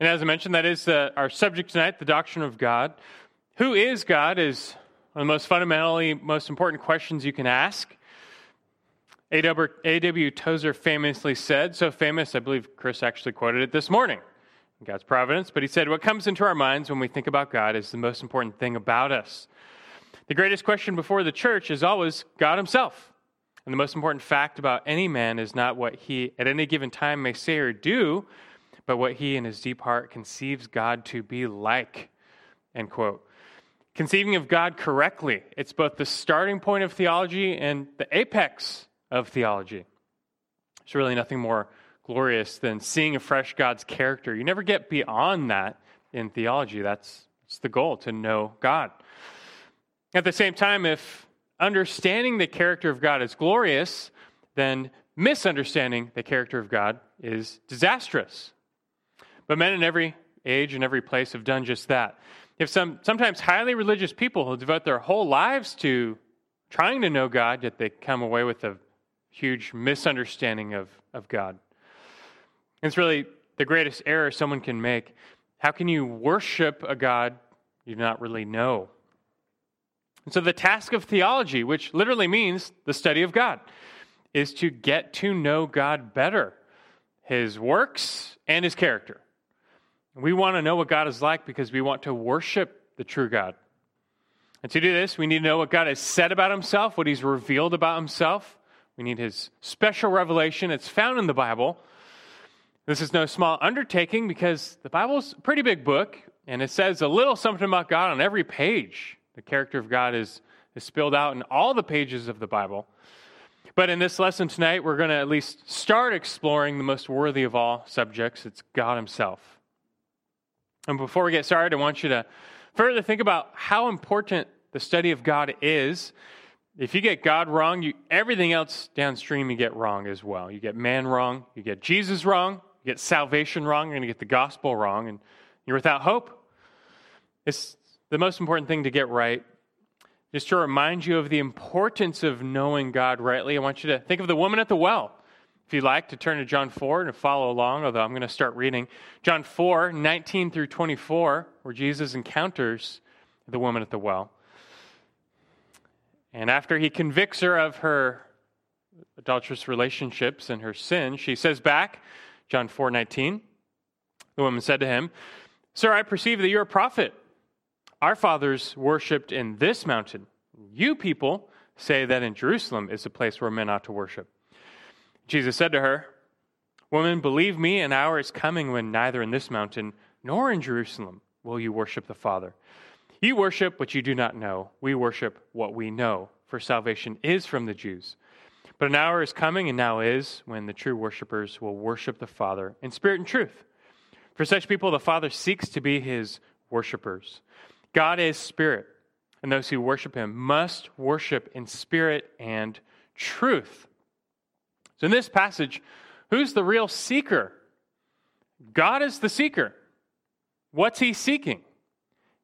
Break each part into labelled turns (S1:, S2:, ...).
S1: And as I mentioned, that is uh, our subject tonight, the doctrine of God. Who is God is one of the most fundamentally most important questions you can ask. A.W. Tozer famously said, so famous, I believe Chris actually quoted it this morning in God's providence, but he said, What comes into our minds when we think about God is the most important thing about us. The greatest question before the church is always God Himself. And the most important fact about any man is not what he at any given time may say or do, but what he in his deep heart conceives God to be like. End quote. Conceiving of God correctly, it's both the starting point of theology and the apex of theology. There's really nothing more glorious than seeing afresh God's character. You never get beyond that in theology. That's, that's the goal, to know God. At the same time, if understanding the character of God is glorious, then misunderstanding the character of God is disastrous. But men in every age and every place have done just that. If some sometimes highly religious people who devote their whole lives to trying to know God, yet they come away with a huge misunderstanding of, of God. It's really the greatest error someone can make. How can you worship a God you do not really know? And so the task of theology, which literally means the study of God, is to get to know God better, his works and his character. We want to know what God is like because we want to worship the true God. And to do this, we need to know what God has said about himself, what he's revealed about himself. We need his special revelation. It's found in the Bible. This is no small undertaking because the Bible's a pretty big book, and it says a little something about God on every page. The character of God is, is spilled out in all the pages of the Bible. But in this lesson tonight, we're going to at least start exploring the most worthy of all subjects it's God Himself. And before we get started, I want you to further think about how important the study of God is. If you get God wrong, you, everything else downstream you get wrong as well. You get man wrong, you get Jesus wrong, you get salvation wrong, you're going to get the gospel wrong, and you're without hope. It's the most important thing to get right. Just to remind you of the importance of knowing God rightly, I want you to think of the woman at the well. If you'd like to turn to John 4 and follow along, although I'm going to start reading John 4, 19 through 24, where Jesus encounters the woman at the well. And after he convicts her of her adulterous relationships and her sin, she says back, John 4, 19, the woman said to him, Sir, I perceive that you're a prophet. Our fathers worshipped in this mountain. You people say that in Jerusalem is the place where men ought to worship. Jesus said to her, Woman, believe me, an hour is coming when neither in this mountain nor in Jerusalem will you worship the Father. You worship what you do not know. We worship what we know, for salvation is from the Jews. But an hour is coming, and now is, when the true worshippers will worship the Father in spirit and truth. For such people, the Father seeks to be his worshippers. God is spirit, and those who worship him must worship in spirit and truth. So, in this passage, who's the real seeker? God is the seeker. What's he seeking?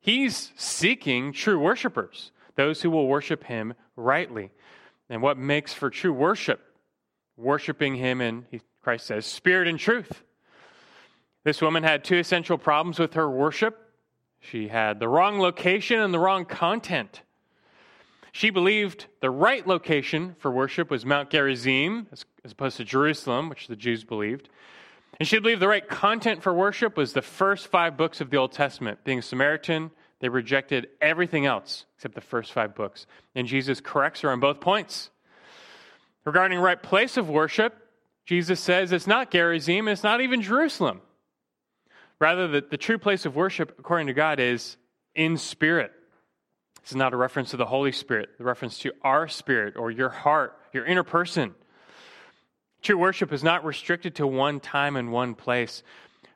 S1: He's seeking true worshipers, those who will worship him rightly. And what makes for true worship? Worshiping him in, Christ says, spirit and truth. This woman had two essential problems with her worship. She had the wrong location and the wrong content. She believed the right location for worship was Mount Gerizim, as, opposed to Jerusalem, which the Jews believed. And she believed the right content for worship was the first five books of the Old Testament. Being a Samaritan, they rejected everything else except the first five books. And Jesus corrects her on both points. Regarding right place of worship, Jesus says it's not Gerizim, it's not even Jerusalem. Rather, the, the true place of worship, according to God, is in spirit. This is not a reference to the Holy Spirit, the reference to our spirit or your heart, your inner person. True worship is not restricted to one time and one place.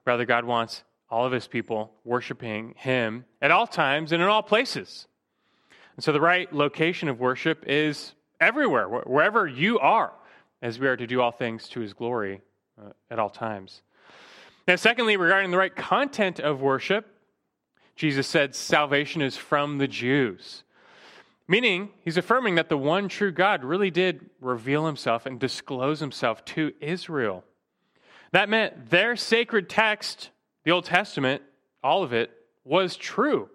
S1: Rather, God wants all of his people worshiping him at all times and in all places. And so the right location of worship is everywhere, wherever you are, as we are to do all things to his glory uh, at all times. Now, secondly, regarding the right content of worship, Jesus said salvation is from the Jews. Meaning, he's affirming that the one true God really did reveal himself and disclose himself to Israel. That meant their sacred text The Old Testament, all of it, was true.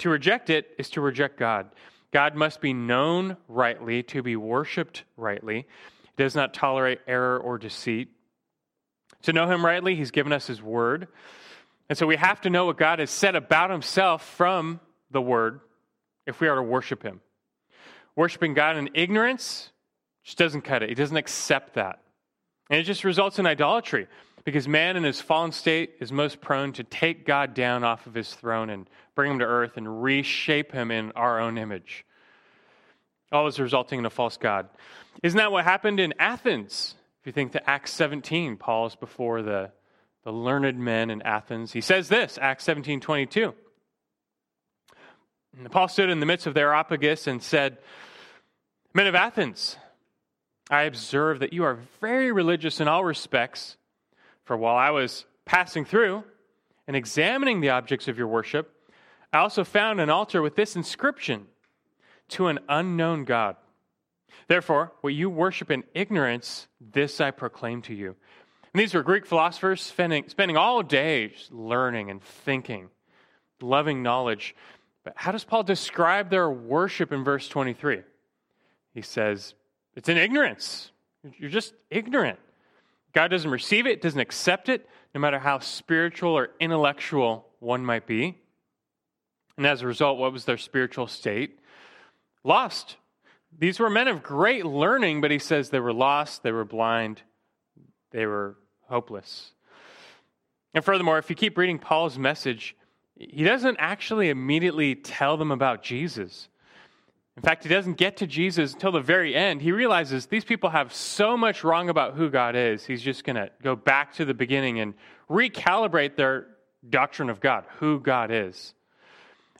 S1: To reject it is to reject God. God must be known rightly, to be worshiped rightly. He does not tolerate error or deceit. To know him rightly, he's given us his word. And so we have to know what God has said about himself from the word if we are to worship him. Worshiping God in ignorance just doesn't cut it. He doesn't accept that. And it just results in idolatry because man in his fallen state is most prone to take God down off of his throne and bring him to earth and reshape him in our own image. Always resulting in a false God. Isn't that what happened in Athens? If you think to Acts 17, Paul's before the, the learned men in Athens. He says this, Acts 17 22. And Paul stood in the midst of the Areopagus and said, Men of Athens, I observe that you are very religious in all respects. For while I was passing through and examining the objects of your worship, I also found an altar with this inscription To an unknown God. Therefore, what you worship in ignorance, this I proclaim to you. And these were Greek philosophers spending, spending all day learning and thinking, loving knowledge. But how does Paul describe their worship in verse 23? He says, It's in ignorance. You're just ignorant. God doesn't receive it, doesn't accept it, no matter how spiritual or intellectual one might be. And as a result, what was their spiritual state? Lost. These were men of great learning, but he says they were lost, they were blind, they were hopeless. And furthermore, if you keep reading Paul's message, he doesn't actually immediately tell them about Jesus. In fact, he doesn't get to Jesus until the very end. He realizes these people have so much wrong about who God is, he's just going to go back to the beginning and recalibrate their doctrine of God, who God is.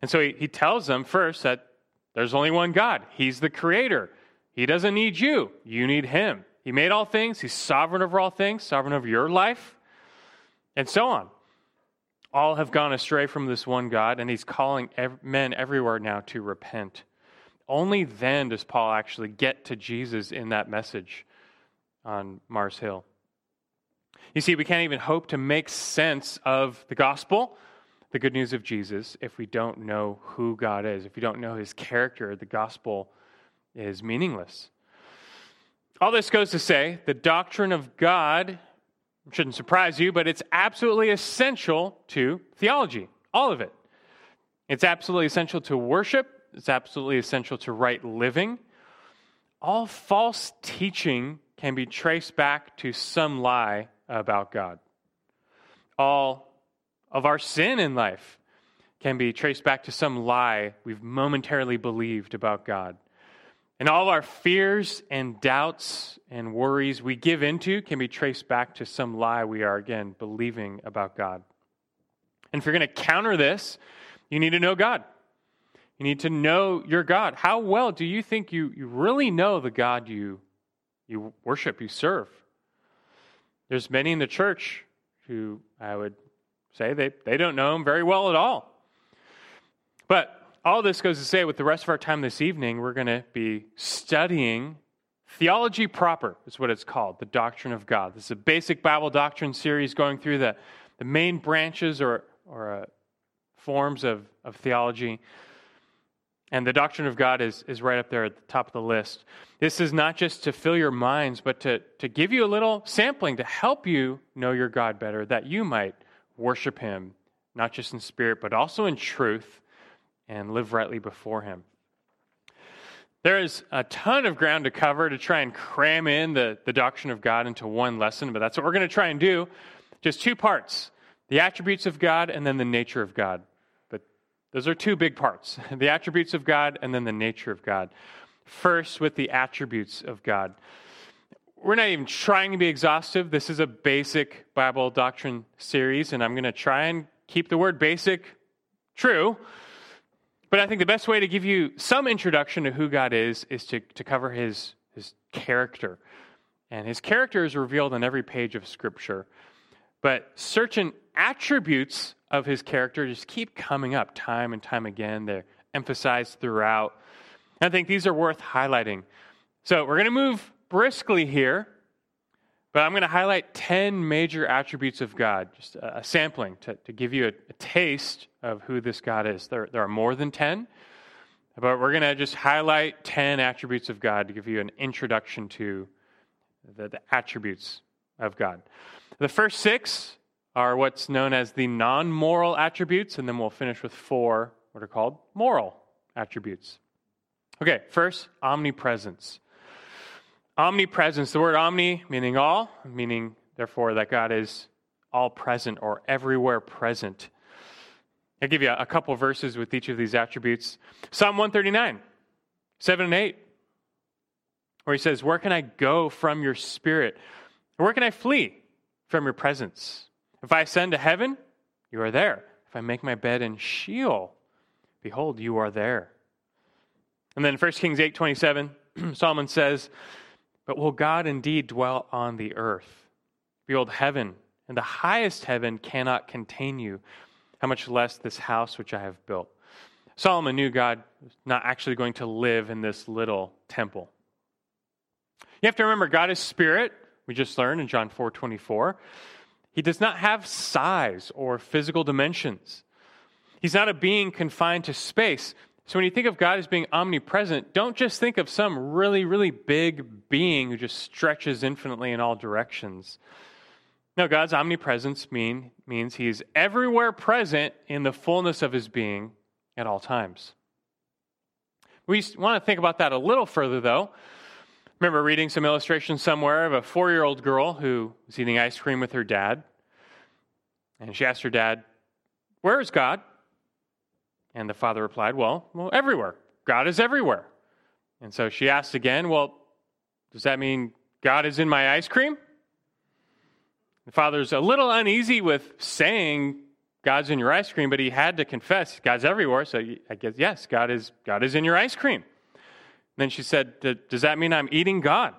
S1: And so he, he tells them first that there's only one God. He's the creator. He doesn't need you, you need him. He made all things, he's sovereign over all things, sovereign over your life, and so on. All have gone astray from this one God, and he's calling ev- men everywhere now to repent. Only then does Paul actually get to Jesus in that message on Mars Hill. You see, we can't even hope to make sense of the gospel the good news of Jesus if we don't know who God is, if we don't know his character, the gospel is meaningless. All this goes to say the doctrine of God shouldn't surprise you, but it's absolutely essential to theology, all of it. It's absolutely essential to worship, it's absolutely essential to right living. All false teaching can be traced back to some lie about God. All of our sin in life can be traced back to some lie we've momentarily believed about God. And all our fears and doubts and worries we give into can be traced back to some lie we are, again, believing about God. And if you're going to counter this, you need to know God. You need to know your God. How well do you think you, you really know the God you, you worship, you serve? There's many in the church who I would say they, they don't know him very well at all. But all this goes to say, with the rest of our time this evening, we're going to be studying theology proper, is what it's called, the doctrine of God. This is a basic Bible doctrine series going through the, the main branches or, or uh, forms of, of theology. And the doctrine of God is, is right up there at the top of the list. This is not just to fill your minds, but to, to give you a little sampling to help you know your God better, that you might worship Him, not just in spirit, but also in truth, and live rightly before Him. There is a ton of ground to cover to try and cram in the, the doctrine of God into one lesson, but that's what we're going to try and do. Just two parts the attributes of God and then the nature of God. But those are two big parts the attributes of God and then the nature of God. First, with the attributes of God we're not even trying to be exhaustive. This is a basic Bible doctrine series, and I'm going to try and keep the word basic true. But I think the best way to give you some introduction to who God is is to, to cover his, his character. And his character is revealed on every page of Scripture. But certain attributes of his character just keep coming up time and time again. They're emphasized throughout. And I think these are worth highlighting. So we're going to move briskly here, But I'm going to highlight 10 major attributes of God, just a, sampling to, to give you a, a, taste of who this God is. There, there are more than 10, but we're going to just highlight 10 attributes of God to give you an introduction to the, the attributes of God. The first six are what's known as the non moral attributes, and then we'll finish with four, what are called moral attributes. Okay, first, omnipresence. Omnipresence, the word omni meaning all, meaning therefore that God is all present or everywhere present. I'll give you a couple verses with each of these attributes. Psalm 139, 7 and 8, where he says, Where can I go from your spirit? Where can I flee from your presence? If I ascend to heaven, you are there. If I make my bed in Sheol, behold, you are there. And then 1 Kings 8 27, Solomon says, but will God indeed dwell on the earth? Behold, heaven and the highest heaven cannot contain you. How much less this house which I have built? Solomon knew God was not actually going to live in this little temple. You have to remember, God is spirit. We just learned in John 4 24. He does not have size or physical dimensions. He's not a being confined to space. So when you think of God as being omnipresent, don't just think of some really, really big being who just stretches infinitely in all directions. No, God's omnipresence mean, means he's everywhere present in the fullness of his being at all times. We want to think about that a little further, though. remember reading some illustrations somewhere of a four year old girl who was eating ice cream with her dad. And she asked her dad, Where is God? And the father replied, Well, well, everywhere. God is everywhere. And so she asked again, Well, does that mean God is in my ice cream? The father's a little uneasy with saying God's in your ice cream, but he had to confess God's everywhere. So I guess, yes, God is, God is in your ice cream. And then she said, Does that mean I'm eating God?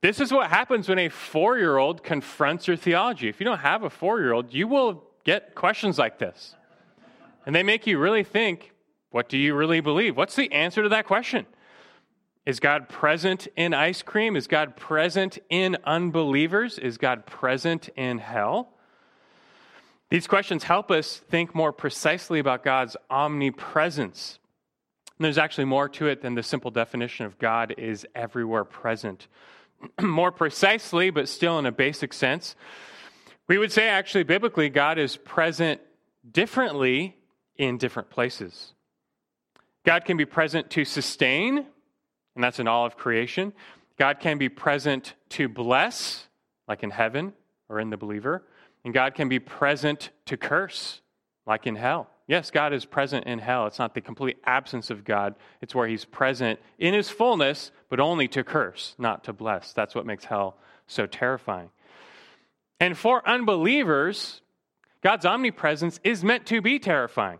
S1: This is what happens when a four year old confronts your theology. If you don't have a four year old, you will get questions like this. And they make you really think what do you really believe? What's the answer to that question? Is God present in ice cream? Is God present in unbelievers? Is God present in hell? These questions help us think more precisely about God's omnipresence. And there's actually more to it than the simple definition of God is everywhere present. more precisely, but still in a basic sense, we would say actually biblically, God is present differently in different places. God can be present to sustain, and that's in all of creation. God can be present to bless, like in heaven or in the believer. And God can be present to curse, like in hell. Yes, God is present in hell. It's not the complete absence of God, it's where He's present in His fullness, but only to curse, not to bless. That's what makes hell so terrifying. And for unbelievers, God's omnipresence is meant to be terrifying.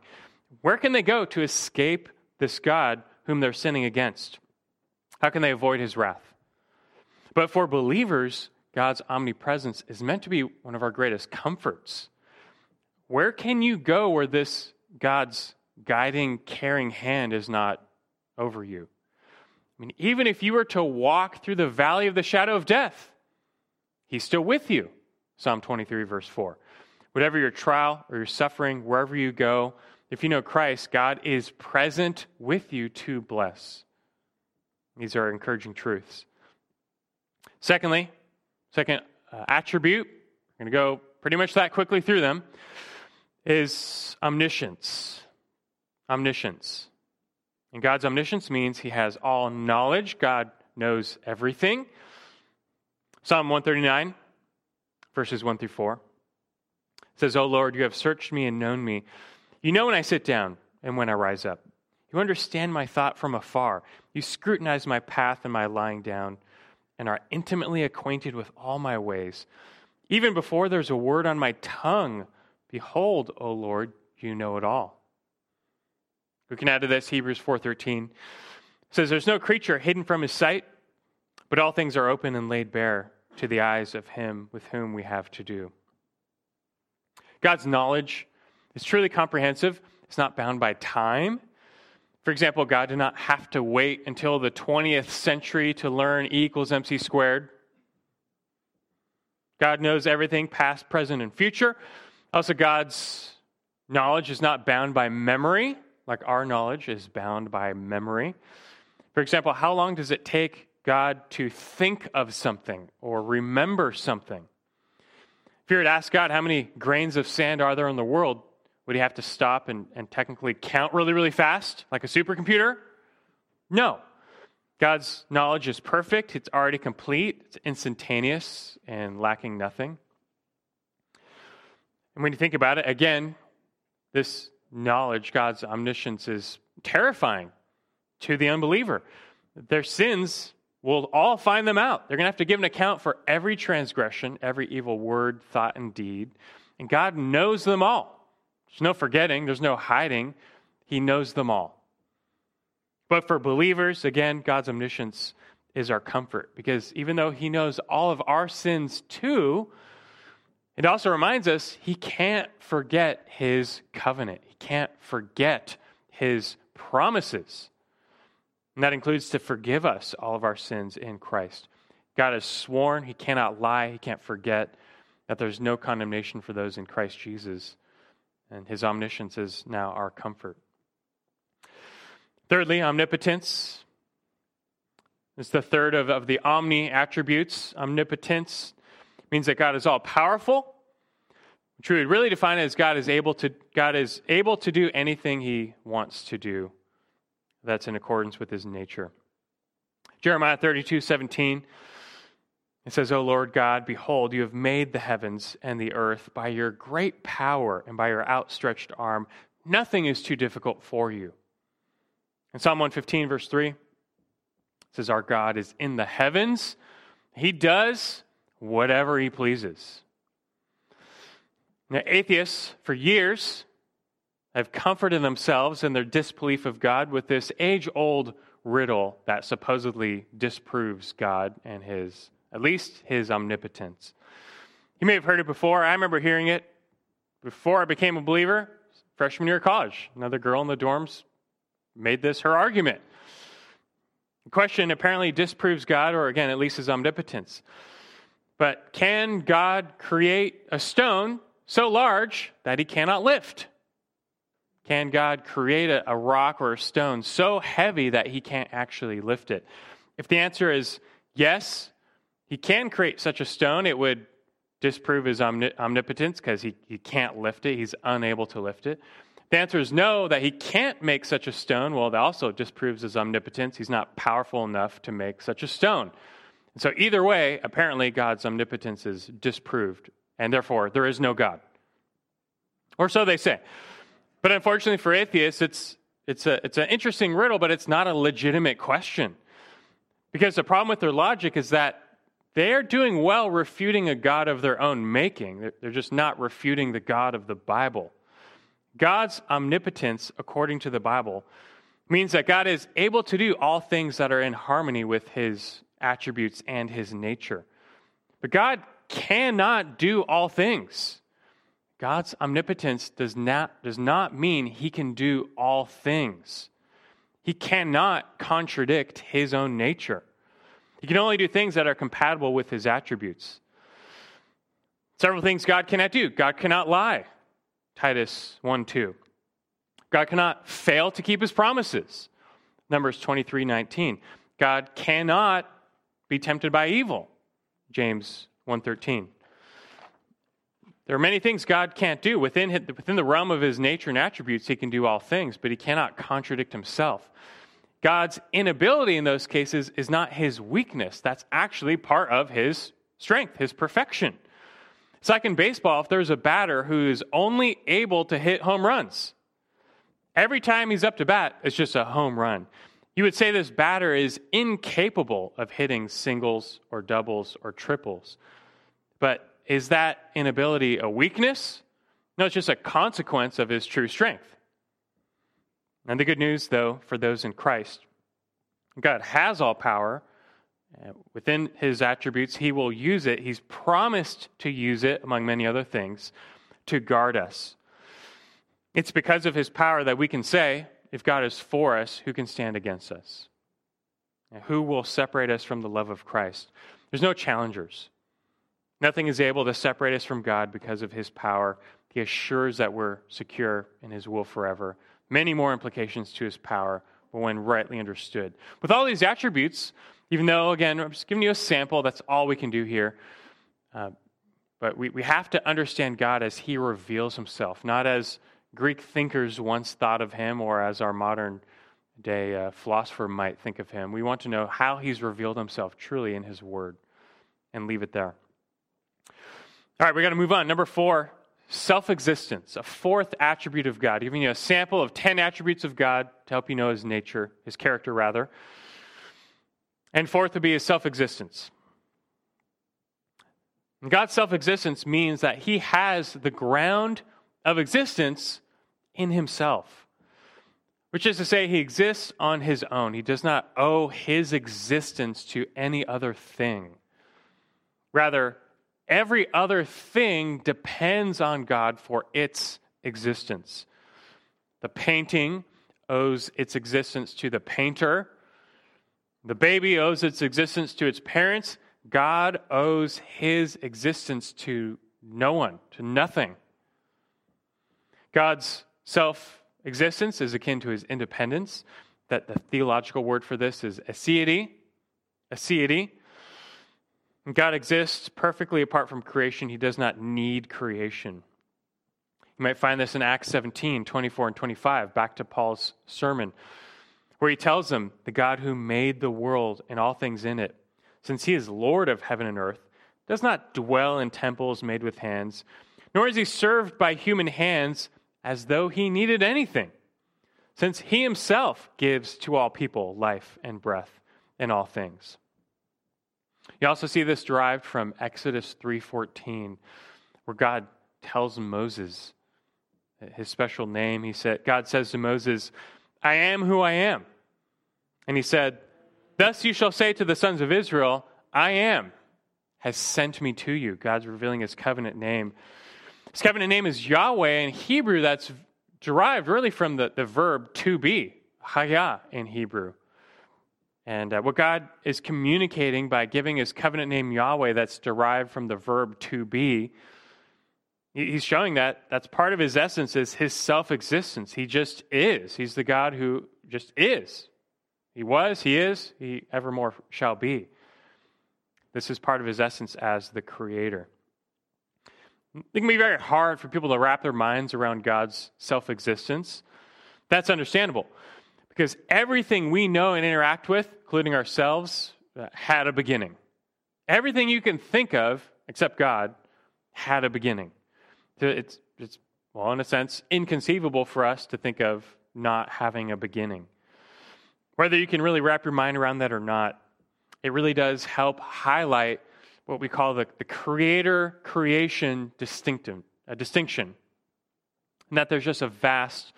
S1: Where can they go to escape this God whom they're sinning against? How can they avoid his wrath? But for believers, God's omnipresence is meant to be one of our greatest comforts. Where can you go where this God's guiding, caring hand is not over you? I mean, even if you were to walk through the valley of the shadow of death, he's still with you. Psalm 23, verse 4. Whatever your trial or your suffering, wherever you go, if you know Christ, God is present with you to bless. These are encouraging truths. Secondly, second uh, attribute, we're going to go pretty much that quickly through them, is omniscience. Omniscience. And God's omniscience means he has all knowledge, God knows everything. Psalm 139, verses 1 through 4 says, O Lord, you have searched me and known me. You know when I sit down and when I rise up. You understand my thought from afar. You scrutinize my path and my lying down, and are intimately acquainted with all my ways. Even before there's a word on my tongue, behold, O Lord, you know it all. We can add to this Hebrews 4:13 says there's no creature hidden from his sight, but all things are open and laid bare to the eyes of him with whom we have to do. God's knowledge is truly comprehensive. It's not bound by time. For example, God did not have to wait until the 20th century to learn E equals MC squared. God knows everything, past, present, and future. Also, God's knowledge is not bound by memory, like our knowledge is bound by memory. For example, how long does it take God to think of something or remember something? If you were to ask God how many grains of sand are there in the world, would he have to stop and, and technically count really, really fast, like a supercomputer? No. God's knowledge is perfect, it's already complete, it's instantaneous, and lacking nothing. And when you think about it, again, this knowledge, God's omniscience, is terrifying to the unbeliever. Their sins will all find them out. They're going to have to give an account for every transgression, every evil word, thought, and deed. And God knows them all. There's no forgetting, there's no hiding. He knows them all. But for believers, again, God's omniscience is our comfort because even though He knows all of our sins too, it also reminds us He can't forget His covenant. He can't forget His promises. And that includes to forgive us all of our sins in Christ. God has sworn He cannot lie, He can't forget that there's no condemnation for those in Christ Jesus. And His omniscience is now our comfort. Thirdly, omnipotence. It's the third of, of the omni attributes. Omnipotence means that God is all powerful. Which we would really define it as God is able to God is able to do anything he wants to do. That's in accordance with his nature. Jeremiah 32, 17. It says, O Lord God, behold, you have made the heavens and the earth by your great power and by your outstretched arm. Nothing is too difficult for you. In Psalm 115, verse 3, it says, Our God is in the heavens. He does whatever he pleases. Now, atheists, for years, have comforted themselves in their disbelief of God with this age old riddle that supposedly disproves God and his, at least his omnipotence. You may have heard it before. I remember hearing it before I became a believer, freshman year of college. Another girl in the dorms made this her argument. The question apparently disproves God, or again, at least his omnipotence. But can God create a stone so large that he cannot lift? Can God create a, a, rock or a stone so heavy that he can't actually lift it? If the answer is yes, he can create such a stone, it would disprove his omnipotence because he, he can't lift it, he's unable to lift it the answer is no, that he can't make such a stone, well, that also disproves his omnipotence. He's not powerful enough to make such a stone. And so, either way, apparently God's omnipotence is disproved, and therefore there is no God. Or so they say. But unfortunately for atheists, it's, it's, a, it's an interesting riddle, but it's not a legitimate question. Because the problem with their logic is that they're doing well refuting a God of their own making. They're just not refuting the God of the Bible. God's omnipotence, according to the Bible, means that God is able to do all things that are in harmony with his attributes and his nature. But God cannot do all things. God's omnipotence does not, does not mean he can do all things. He cannot contradict his own nature. He can only do things that are compatible with his attributes. Several things God cannot do. God cannot lie. Titus 1 2. God cannot fail to keep his promises. Numbers 23 19. God cannot be tempted by evil. James 1:13. There are many things God can't do. Within, within the realm of his nature and attributes, he can do all things, but he cannot contradict himself. God's inability in those cases is not his weakness. That's actually part of his strength, his perfection. It's like in baseball, if there's a batter who's only able to hit home runs, every time he's up to bat, it's just a home run. You would say this batter is incapable of hitting singles or doubles or triples. But is that inability a weakness? No, it's just a consequence of his true strength. And the good news, though, for those in Christ, God has all power uh, Within his attributes, he will use it. He's promised to use it, among many other things, to guard us. It's because of his power that we can say, if God is for us, who can stand against us? who will separate us from the love of Christ? There's no challengers. Nothing is able to separate us from God because of his power. He assures that we're secure in his will forever. Many more implications to his power, but when rightly understood. With all these attributes, even though, again, I'm just giving you a sample, that's all we can do here. Uh, but we, we have to understand God as he reveals himself, not as Greek thinkers once thought of him or as our modern day uh, philosopher might think of him. We want to know how he's revealed himself truly in his word and leave it there. All right, we got to move on. Number four, self existence, a fourth attribute of God, giving you a sample of 10 attributes of God to help you know his nature, his character, rather. And fourth would be his self existence. God's self existence means that he has the ground of existence in himself, which is to say, he exists on his own. He does not owe his existence to any other thing. Rather, every other thing depends on God for its existence. The painting owes its existence to the painter. The baby owes its existence to its parents. God owes his existence to no one, to nothing. God's self existence is akin to his independence. That the theological word for this is aseity. Aseity. God exists perfectly apart from creation. He does not need creation. You might find this in Acts 17, 24 and 25, back to Paul's sermon, where he tells them, The God who made the world and all things in it, since he is Lord of heaven and earth, does not dwell in temples made with hands, nor is he served by human hands as though he needed anything, since he himself gives to all people life and breath and all things. You also see this derived from Exodus 3:14, where God tells Moses his special name. He said, God says to Moses, I am who I am. And he said, Thus you shall say to the sons of Israel, I am, has sent me to you. God's revealing his covenant name. His covenant name is Yahweh. In Hebrew, that's derived really from the, the verb to be, haya in Hebrew. And uh, what God is communicating by giving his covenant name Yahweh, that's derived from the verb to be, he's showing that that's part of his essence is his self-existence. He just is. He's the God who just is. He was, he is, he evermore shall be. This is part of his essence as the creator. It can be very hard for people to wrap their minds around God's self existence. That's understandable because everything we know and interact with, including ourselves, uh, had a beginning. Everything you can think of, except God, had a beginning. It's, it's, well, in a sense, inconceivable for us to think of not having a beginning. Whether you can really wrap your mind around that or not, it really does help highlight what we call the, the creator creation distinction, a distinction. And that there's just a vast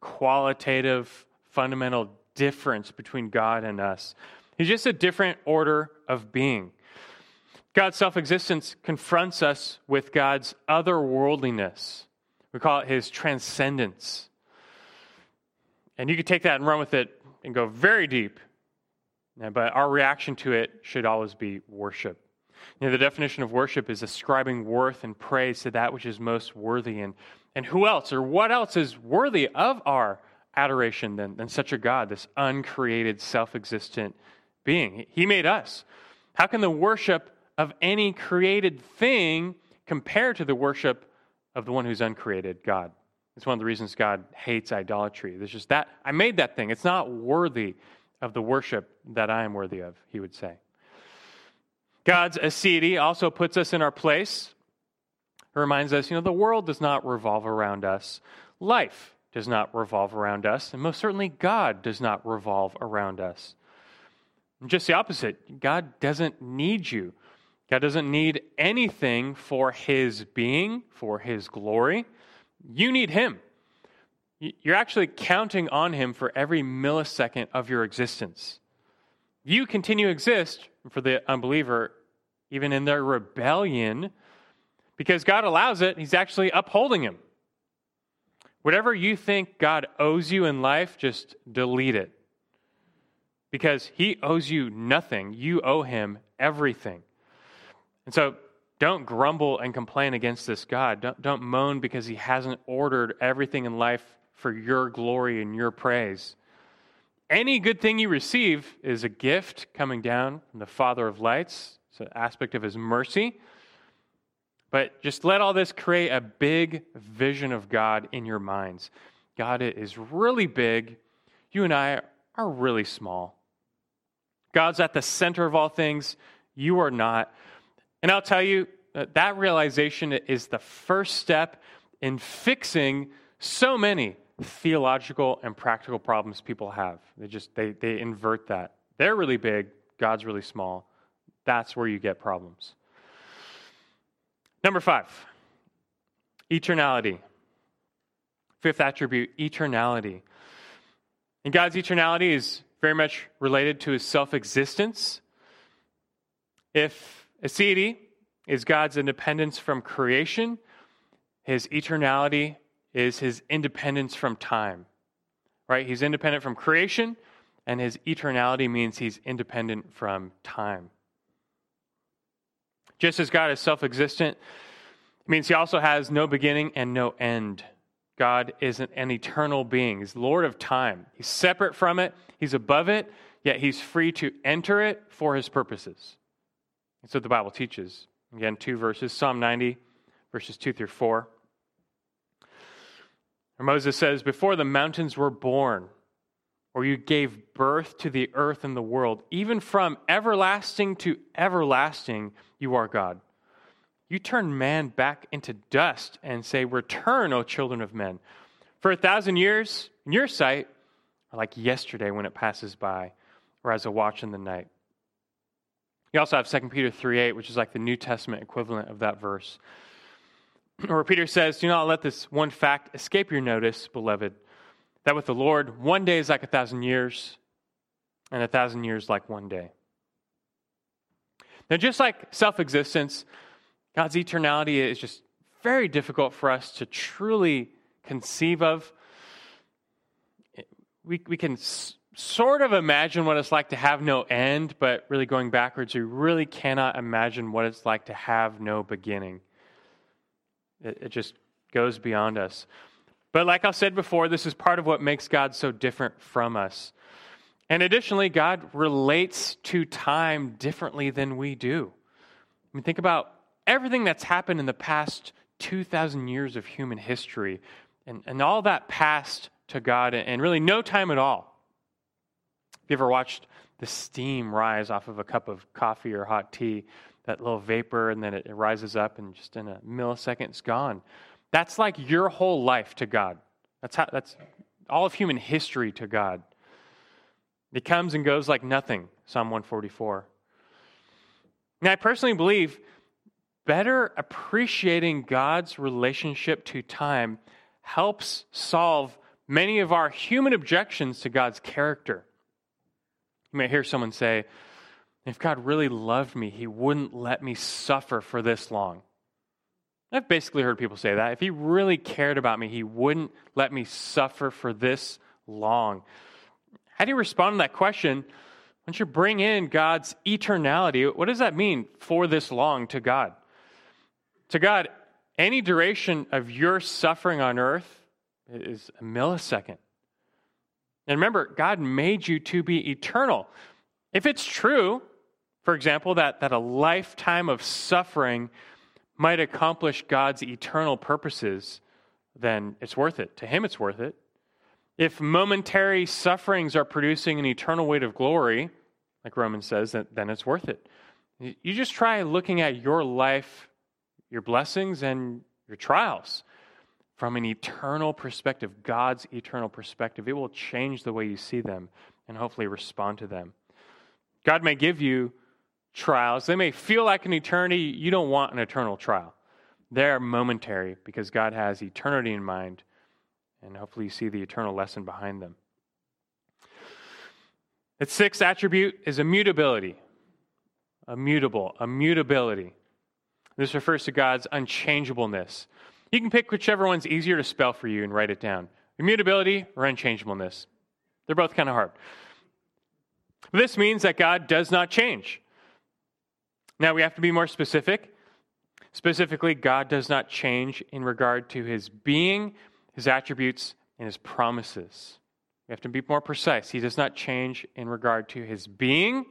S1: qualitative, fundamental difference between God and us. He's just a different order of being. God's self existence confronts us with God's otherworldliness. We call it his transcendence. And you could take that and run with it and go very deep. But our reaction to it should always be worship. You know, the definition of worship is ascribing worth and praise to that which is most worthy. And, and who else or what else is worthy of our adoration than, than such a God, this uncreated, self existent being? He made us. How can the worship of any created thing compare to the worship of the one who's uncreated, God? It's one of the reasons God hates idolatry. There's just that, I made that thing. It's not worthy of the worship that I am worthy of, he would say. God's aseity also puts us in our place. It reminds us, you know, the world does not revolve around us. Life does not revolve around us. And most certainly, God does not revolve around us. Just the opposite. God doesn't need you. God doesn't need anything for his being, for his glory. You need him. You're actually counting on him for every millisecond of your existence. You continue to exist for the unbeliever even in their rebellion, because God allows it, He's actually upholding him. Whatever you think God owes you in life, just delete it. Because He owes you nothing, you owe Him everything. And so Don't grumble and complain against this God. Don't, don't moan because he hasn't ordered everything in life for your glory and your praise. Any good thing you receive is a gift coming down from the Father of lights. It's an aspect of his mercy. But just let all this create a big vision of God in your minds. God is really big. You and I are really small. God's at the center of all things. You are not. And I'll tell you, uh, that realization is the first step in fixing so many theological and practical problems people have. They just they they invert that. They're really big, God's really small. That's where you get problems. Number 5. Eternality. Fifth attribute, eternality. And God's eternality is very much related to his self-existence. If aseity is God's independence from creation, his eternality is his independence from time. Right? He's independent from creation, and his eternality means he's independent from time. Just as God is self existent, means he also has no beginning and no end. God is an, eternal being. He's Lord of time. He's separate from it, he's above it, yet he's free to enter it for his purposes. That's what the Bible teaches. Again, two verses Psalm 90, verses 2 through 4. Or Moses says, Before the mountains were born, or you gave birth to the earth and the world, even from everlasting to everlasting, you are God. You turn man back into dust and say, Return, O children of men. For a thousand years, in your sight, are like yesterday when it passes by, or as a watch in the night. You also have 2 Peter 3 8, which is like the New Testament equivalent of that verse where Peter says, Do not let this one fact escape your notice, beloved, that with the Lord, one day is like a thousand years, and a thousand years like one day. Now, just like self existence, God's eternality is just very difficult for us to truly conceive of. We, we can s- sort of imagine what it's like to have no end, but really going backwards, we really cannot imagine what it's like to have no beginning. It, it just goes beyond us. But like I've said before, this is part of what makes God so different from us. And additionally, God relates to time differently than we do. I mean, think about everything that's happened in the past 2,000 years of human history and, and all that passed to God and really no time at all. Have you ever watched the steam rise off of a cup of coffee or hot tea? that little vapor, and then it, it rises up, and just in a millisecond, it's gone. That's like your whole life to God. That's how, that's all of human history to God. It comes and goes like nothing, Psalm 144. Now, I personally believe better appreciating God's relationship to time helps solve many of our human objections to God's character. You may hear someone say, if God really loved me, he wouldn't let me suffer for this long. I've basically heard people say that. If he really cared about me, he wouldn't let me suffer for this long. How do you respond to that question? Once you bring in God's eternality, what does that mean for this long to God? To God, any duration of your suffering on earth is a millisecond. And remember, God made you to be eternal. If it's true for example, that, that a lifetime of suffering might accomplish God's eternal purposes, then it's worth it. To Him, it's worth it. If momentary sufferings are producing an eternal weight of glory, like Romans says, then, then it's worth it. You just try looking at your life, your blessings, and your trials from an eternal perspective, God's eternal perspective. It will change the way you see them and hopefully respond to them. God may give you trials. They may feel like an eternity. You don't want an eternal trial. They're momentary because God has eternity in mind, and hopefully you see the eternal lesson behind them. The sixth attribute is immutability. Immutable, immutability. This refers to God's unchangeableness. You can pick whichever one's easier to spell for you and write it down. Immutability or unchangeableness. They're both kind of hard. This means that God does not change. Now we have to be more specific. Specifically, God does not change in regard to his being, his attributes, and his promises. We have to be more precise. He does not change in regard to his being,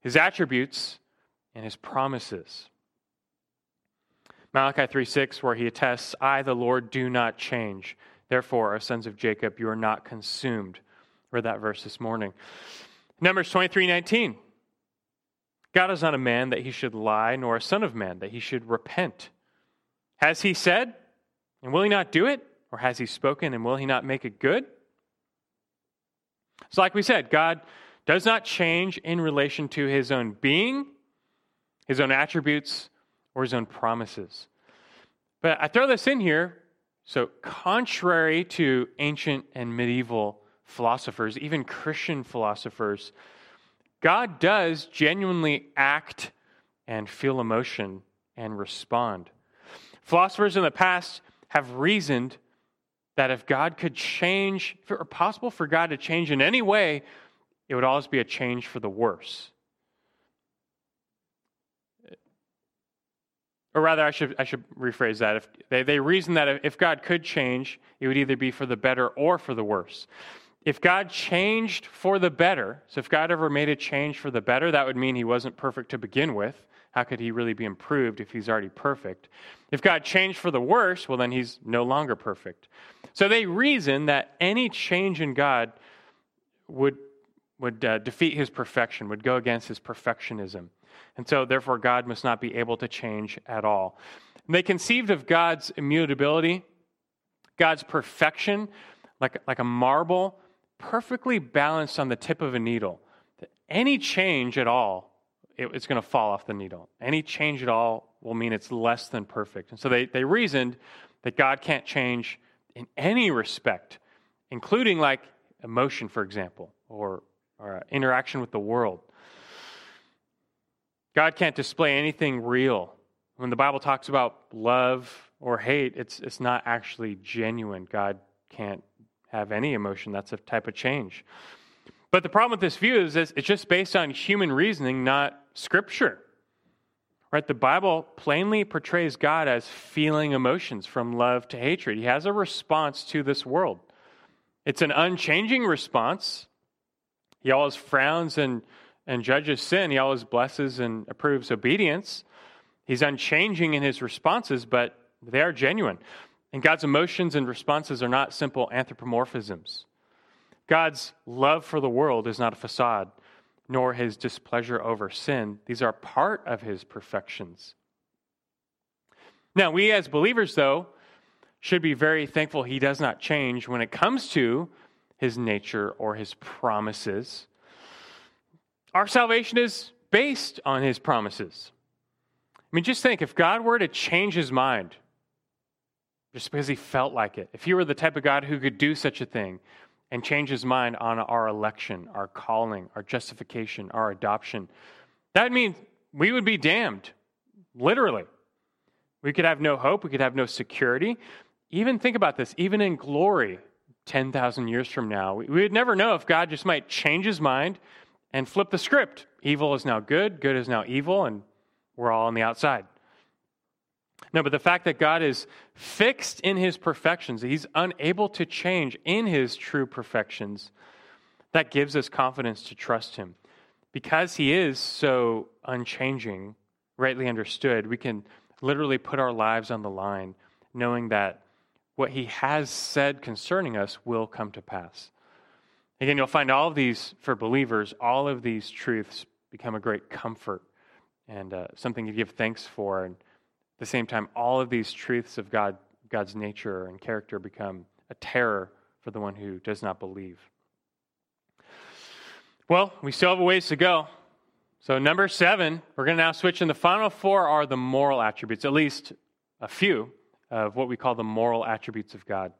S1: his attributes, and his promises. Malachi 3 6, where he attests, I, the Lord, do not change. Therefore, O sons of Jacob, you are not consumed. Read that verse this morning. Numbers 23 19. God is not a man that he should lie, nor a son of man that he should repent. Has he said, and will he not do it? Or has he spoken, and will he not make it good? So, like we said, God does not change in relation to his own being, his own attributes, or his own promises. But I throw this in here. So, contrary to ancient and medieval philosophers, even Christian philosophers, God does genuinely act and feel emotion and respond. Philosophers in the past have reasoned that if God could change, if it were possible for God to change in any way, it would always be a change for the worse. Or rather, I should, I should rephrase that. If they, they reason that if God could change, it would either be for the better or for the worse. If God changed for the better, so if God ever made a change for the better, that would mean he wasn't perfect to begin with. How could he really be improved if he's already perfect? If God changed for the worse, well, then he's no longer perfect. So they reason that any change in God would, would uh, defeat his perfection, would go against his perfectionism. And so, therefore, God must not be able to change at all. And they conceived of God's immutability, God's perfection, like, like a marble perfectly balanced on the tip of a needle. Any change at all, it, it's going to fall off the needle. Any change at all will mean it's less than perfect. And so they, they reasoned that God can't change in any respect, including like emotion, for example, or, or uh, interaction with the world. God can't display anything real. When the Bible talks about love or hate, it's, it's not actually genuine. God can't have any emotion. That's a type of change. But the problem with this view is it's just based on human reasoning, not scripture. Right? The Bible plainly portrays God as feeling emotions from love to hatred. He has a response to this world. It's an unchanging response. He always frowns and, and judges sin. He always blesses and approves obedience. He's unchanging in his responses, but they are genuine. And God's emotions and responses are not simple anthropomorphisms. God's love for the world is not a facade, nor his displeasure over sin. These are part of his perfections. Now, we as believers, though, should be very thankful he does not change when it comes to his nature or his promises. Our salvation is based on his promises. I mean, just think if God were to change his mind, just because he felt like it. If he were the type of God who could do such a thing and change his mind on our election, our calling, our justification, our adoption, that means we would be damned, literally. We could have no hope, we could have no security. Even think about this, even in glory, 10,000 years from now, we would never know if God just might change his mind and flip the script. Evil is now good, good is now evil, and we're all on the outside. No, but the fact that God is fixed in his perfections, he's unable to change in his true perfections, that gives us confidence to trust him. Because he is so unchanging, rightly understood, we can literally put our lives on the line, knowing that what he has said concerning us will come to pass. Again, you'll find all of these, for believers, all of these truths become a great comfort and uh, something to give thanks for. And at the same time, all of these truths of God, God's nature and character become a terror for the one who does not believe. Well, we still have a ways to go. So, number seven, we're going to now switch, and the final four are the moral attributes, at least a few of what we call the moral attributes of God.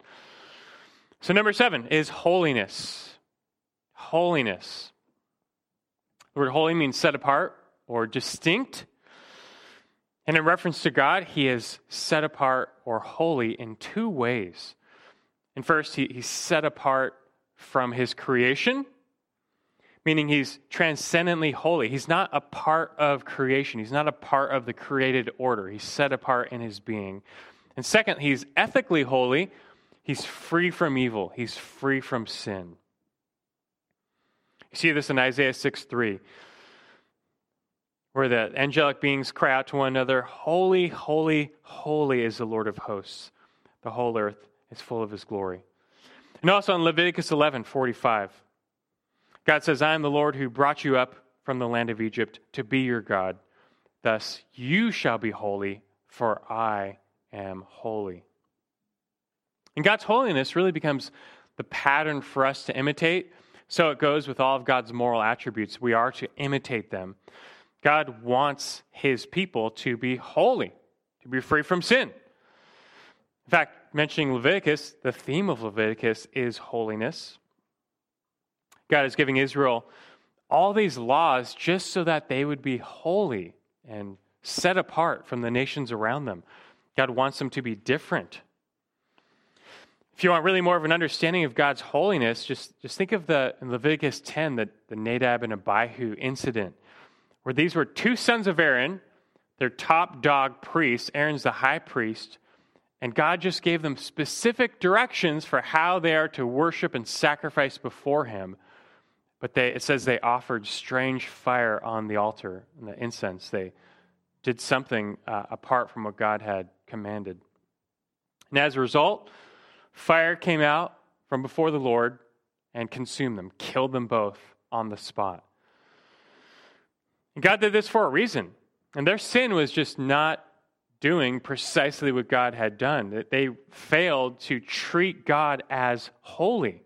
S1: So, number seven is holiness. Holiness. The word holy means set apart or distinct. And in reference to God, he is set apart or holy in two ways. And first, he, he's set apart from his creation, meaning he's transcendently holy. He's not a part of creation, he's not a part of the created order. He's set apart in his being. And second, he's ethically holy. He's free from evil, he's free from sin. You see this in Isaiah 6 3, where the angelic beings cry out to one another, Holy, holy, holy is the Lord of hosts. The whole earth is full of his glory. And also in Leviticus 11 45, God says, I am the Lord who brought you up from the land of Egypt to be your God. Thus you shall be holy, for I am holy. And God's holiness really becomes the pattern for us to imitate. So it goes with all of God's moral attributes. We are to imitate them. God wants his people to be holy, to be free from sin. In fact, mentioning Leviticus, the theme of Leviticus is holiness. God is giving Israel all these laws just so that they would be holy and set apart from the nations around them. God wants them to be different. If you want really more of an understanding of God's holiness, just, just think of the in Leviticus 10, the, the Nadab and Abihu incident, where these were two sons of Aaron, their top dog priests. Aaron's the high priest, and God just gave them specific directions for how they are to worship and sacrifice before Him. But they, it says they offered strange fire on the altar and the incense. They did something uh, apart from what God had commanded. And as a result, fire came out from before the Lord and consumed them, killed them both on the spot. And God did this for a reason. And their sin was just not doing precisely what God had done. That they failed to treat God as holy.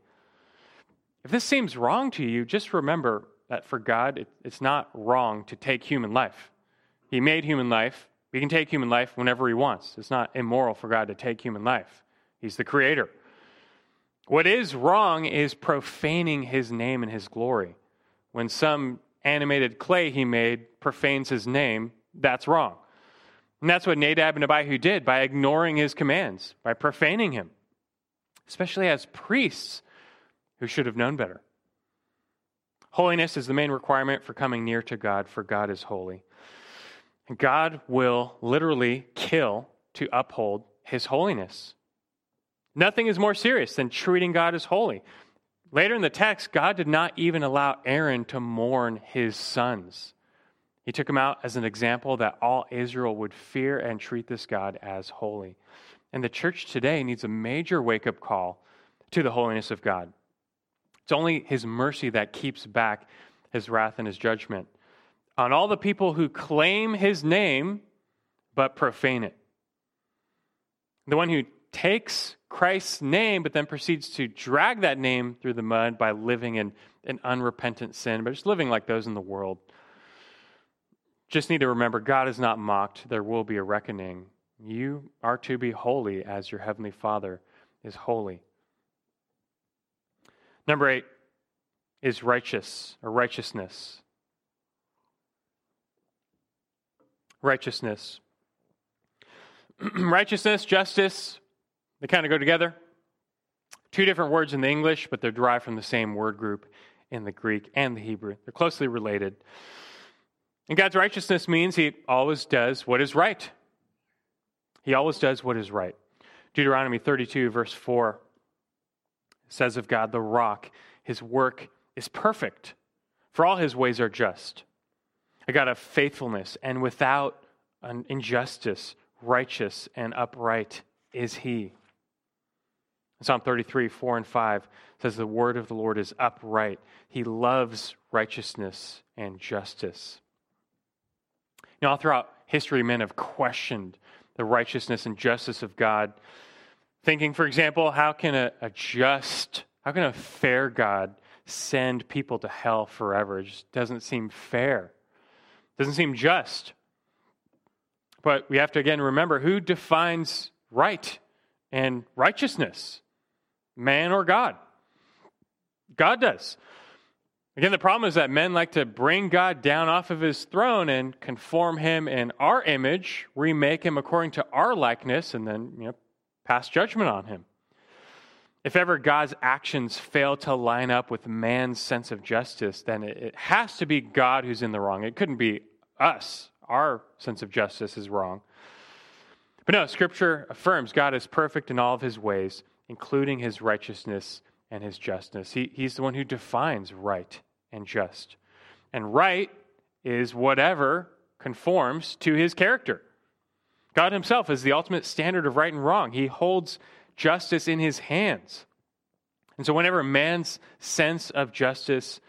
S1: If this seems wrong to you, just remember that for God, it's not wrong to take human life. He made human life. He can take human life whenever he wants. It's not immoral for God to take human life. He's the creator. What is wrong is profaning his name and his glory. When some animated clay he made profanes his name, that's wrong. And that's what Nadab and Abihu did by ignoring his commands, by profaning him, especially as priests who should have known better. Holiness is the main requirement for coming near to God, for God is holy. God will literally kill to uphold his holiness. Nothing is more serious than treating God as holy. Later in the text, God did not even allow Aaron to mourn his sons. He took him out as an example that all Israel would fear and treat this God as holy. And the church today needs a major wake up call to the holiness of God. It's only his mercy that keeps back his wrath and his judgment on all the people who claim his name but profane it. The one who takes Christ's name but then proceeds to drag that name through the mud by living in an unrepentant sin, but just living like those in the world. Just need to remember God is not mocked. There will be a reckoning. You are to be holy as your heavenly Father is holy. Number eight is righteous or righteousness. Righteousness. righteousness, justice, they kind of go together. Two different words in the English, but they're derived from the same word group in the Greek and the Hebrew. They're closely related. And God's righteousness means He always does what is right. He always does what is right. Deuteronomy 32, verse 4 says of God, the rock, his work is perfect, for all his ways are just. A God of faithfulness and without an injustice, righteous and upright is he. Psalm 33, 4 and 5 says, The word of the Lord is upright. He loves righteousness and justice. You know, all throughout history, men have questioned the righteousness and justice of God Thinking, for example, how can a, a just, how can a fair God send people to hell forever? It just doesn't seem fair. It doesn't seem just. But we have to again remember who defines right and righteousness? Man or God? God does. Again, the problem is that men like to bring God down off of his throne and conform him in our image, remake him according to our likeness, and then you know, pass judgment on him. If ever God's actions fail to line up with man's sense of justice, then it has to be God who's in the wrong. It couldn't be us. Our sense of justice is wrong. But no, Scripture affirms God is perfect in all of his ways, including his righteousness and his justness. He, he's the one who defines right and just. And right is whatever conforms to his character. God himself is the ultimate standard of right and wrong. He holds justice in his hands. And so, whenever man's sense of justice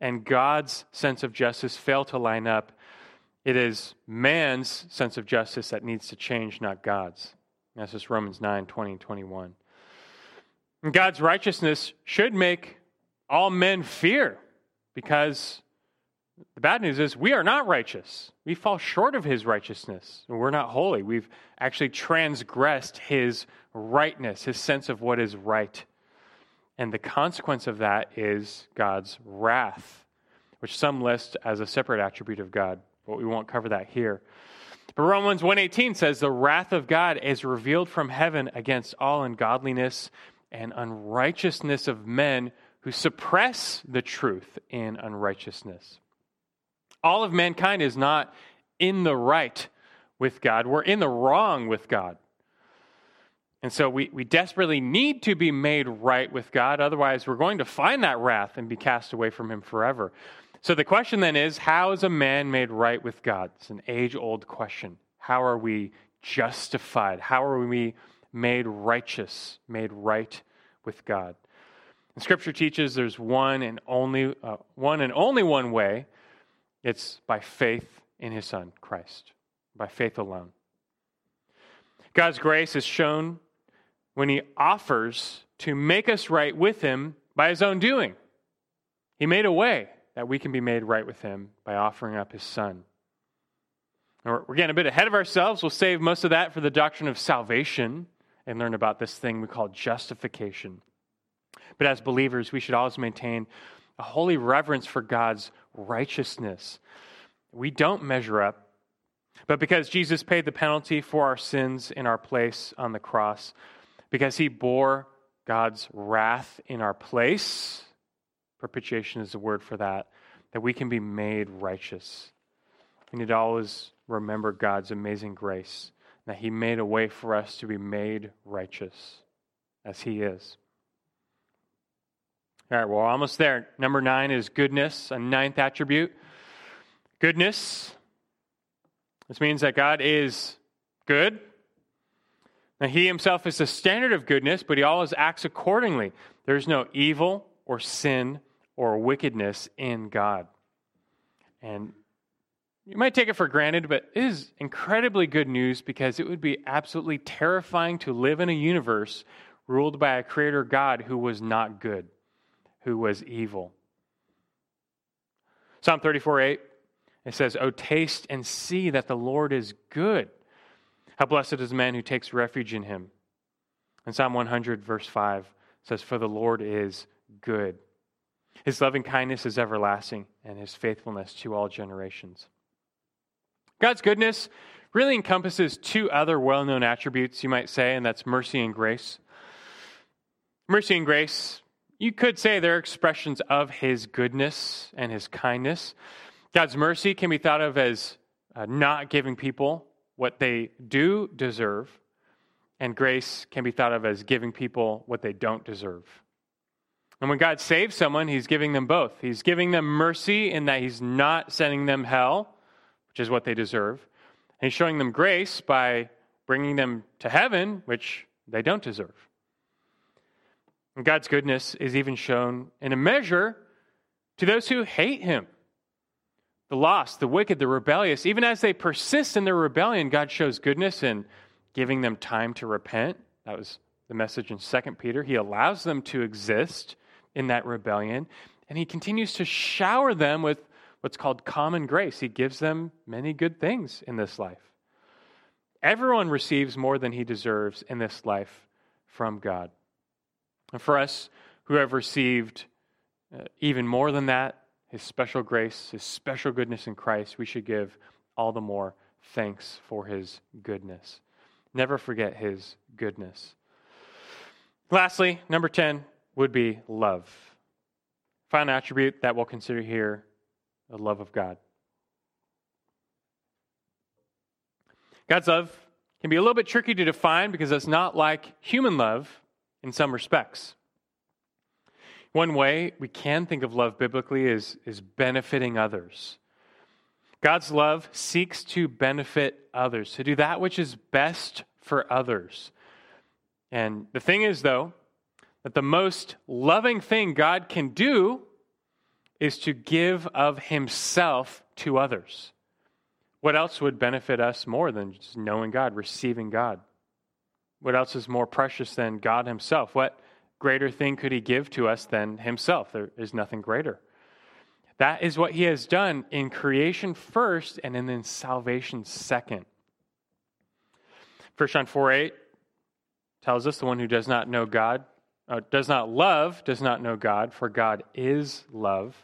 S1: and God's sense of justice fail to line up, it is man's sense of justice that needs to change, not God's. That's just Romans 9 20 and 21. God's righteousness should make all men fear because the bad news is we are not righteous. We fall short of his righteousness. We're not holy. We've actually transgressed his rightness, his sense of what is right. And the consequence of that is God's wrath, which some list as a separate attribute of God, but we won't cover that here. But Romans 1:18 says the wrath of God is revealed from heaven against all ungodliness and unrighteousness of men who suppress the truth in unrighteousness. All of mankind is not in the right with God, we're in the wrong with God. And so we, we desperately need to be made right with God. Otherwise, we're going to find that wrath and be cast away from Him forever. So the question then is how is a man made right with God? It's an age old question. How are we justified? How are we made righteous, made right with God? And Scripture teaches there's one and only uh, one and only one way. It's by faith in His Son, Christ, by faith alone. God's grace is shown when He offers to make us right with Him by His own doing. He made a way that we can be made right with Him by offering up His Son. We're getting a bit ahead of ourselves. We'll save most of that for the doctrine of salvation and learn about this thing we call justification. But as believers, we should always maintain a holy reverence for God's righteousness. We don't measure up, but because Jesus paid the penalty for our sins in our place on the cross, because he bore God's wrath in our place, propitiation is the word for that, that we can be made righteous. We need to always remember God's amazing grace, that he made a way for us to be made righteous as he is. All right, well, almost there. Number nine is goodness, a ninth attribute. Goodness. This means that God is good. Now, He Himself is the standard of goodness, but He always acts accordingly. There's no evil or sin or wickedness in God. And you might take it for granted, but it is incredibly good news because it would be absolutely terrifying to live in a universe ruled by a creator God who was not good who was evil. Psalm 34 8, it says, Oh, taste and see that the Lord is good. How blessed is the man who takes refuge in him. And Psalm 100, verse 5 says, For the Lord is good. His loving kindness is everlasting, and his faithfulness to all generations. God's goodness really encompasses two other well known attributes, you might say, and that's mercy and grace. Mercy and grace you could say they're expressions of his goodness and his kindness. God's mercy can be thought of as uh, not giving people what they do deserve, and grace can be thought of as giving people what they don't deserve. And when God saves someone, he's giving them both. He's giving them mercy in that he's not sending them hell, which is what they deserve. And he's showing them grace by bringing them to heaven, which they don't deserve. And God's goodness is even shown in a measure to those who hate him. The lost, the wicked, the rebellious, even as they persist in their rebellion, God shows goodness in giving them time to repent. That was the message in 2 Peter. He allows them to exist in that rebellion, and he continues to shower them with what's called common grace. He gives them many good things in this life. Everyone receives more than he deserves in this life from God. And for us who have received uh, even more than that, his special grace, his special goodness in Christ, we should give all the more thanks for his goodness. Never forget his goodness. Lastly, number 10 would be love. Final attribute that we'll consider here the love of God. God's love can be a little bit tricky to define because it's not like human love in some respects. One way we can think of love biblically is, is benefiting others. God's love seeks to benefit others, to do that which is best for others. And the thing is, though, that the most loving thing God can do is to give of Himself to others. What else would benefit us more than just knowing God, receiving God? What else is more precious than God Himself? What greater thing could He give to us than Himself? There is nothing greater. That is what He has done in creation first and in salvation second. 1 John 4 8 tells us the one who does not know God, uh, does not love, does not know God, for God is love.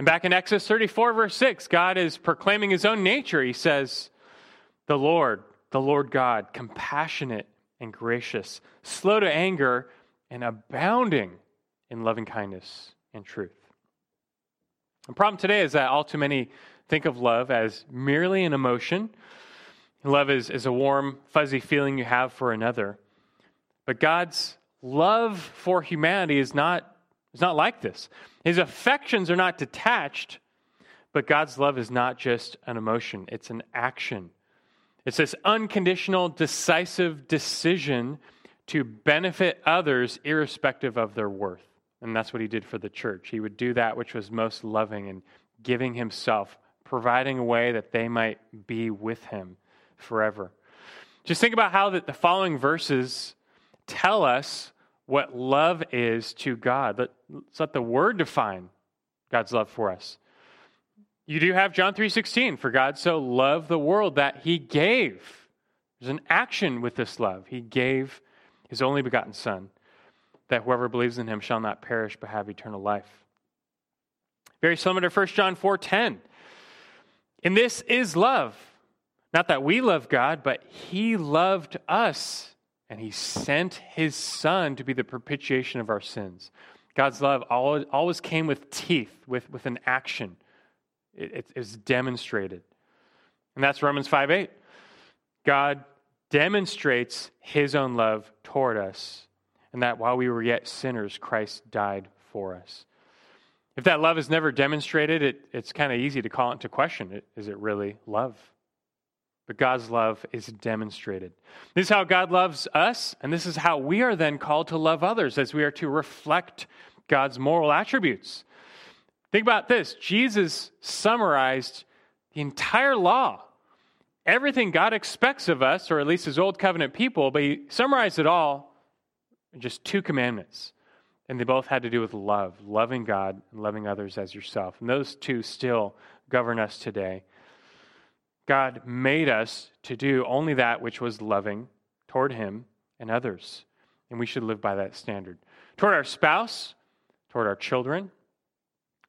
S1: And back in Exodus 34, verse 6, God is proclaiming his own nature. He says, The Lord, the Lord God, compassionate and gracious, slow to anger, and abounding in loving kindness and truth. The problem today is that all too many think of love as merely an emotion. Love is, is a warm, fuzzy feeling you have for another. But God's love for humanity is not it's not like this. His affections are not detached, but God's love is not just an emotion, it's an action. It's this unconditional, decisive decision to benefit others irrespective of their worth. And that's what he did for the church. He would do that which was most loving and giving himself, providing a way that they might be with him forever. Just think about how that the following verses tell us what love is to God. Let, us let the word define God's love for us. You do have John 3:16, for God so loved the world that he gave. There's an action with this love. He gave his only begotten son that whoever believes in him shall not perish but have eternal life. Very similar to 1 John 4:10. And this is love. Not that we love God, but he loved us and he sent his son to be the propitiation of our sins. God's love always, came with teeth, with, with an action. It, it, it's demonstrated. And that's Romans 5 8. God demonstrates his own love toward us, and that while we were yet sinners, Christ died for us. If that love is never demonstrated, it, it's kind of easy to call it into question. Is it really love? But God's love is demonstrated. This is how God loves us, and this is how we are then called to love others as we are to reflect God's moral attributes. Think about this Jesus summarized the entire law, everything God expects of us, or at least his old covenant people, but he summarized it all in just two commandments. And they both had to do with love, loving God and loving others as yourself. And those two still govern us today. God made us to do only that which was loving toward Him and others. And we should live by that standard. Toward our spouse, toward our children,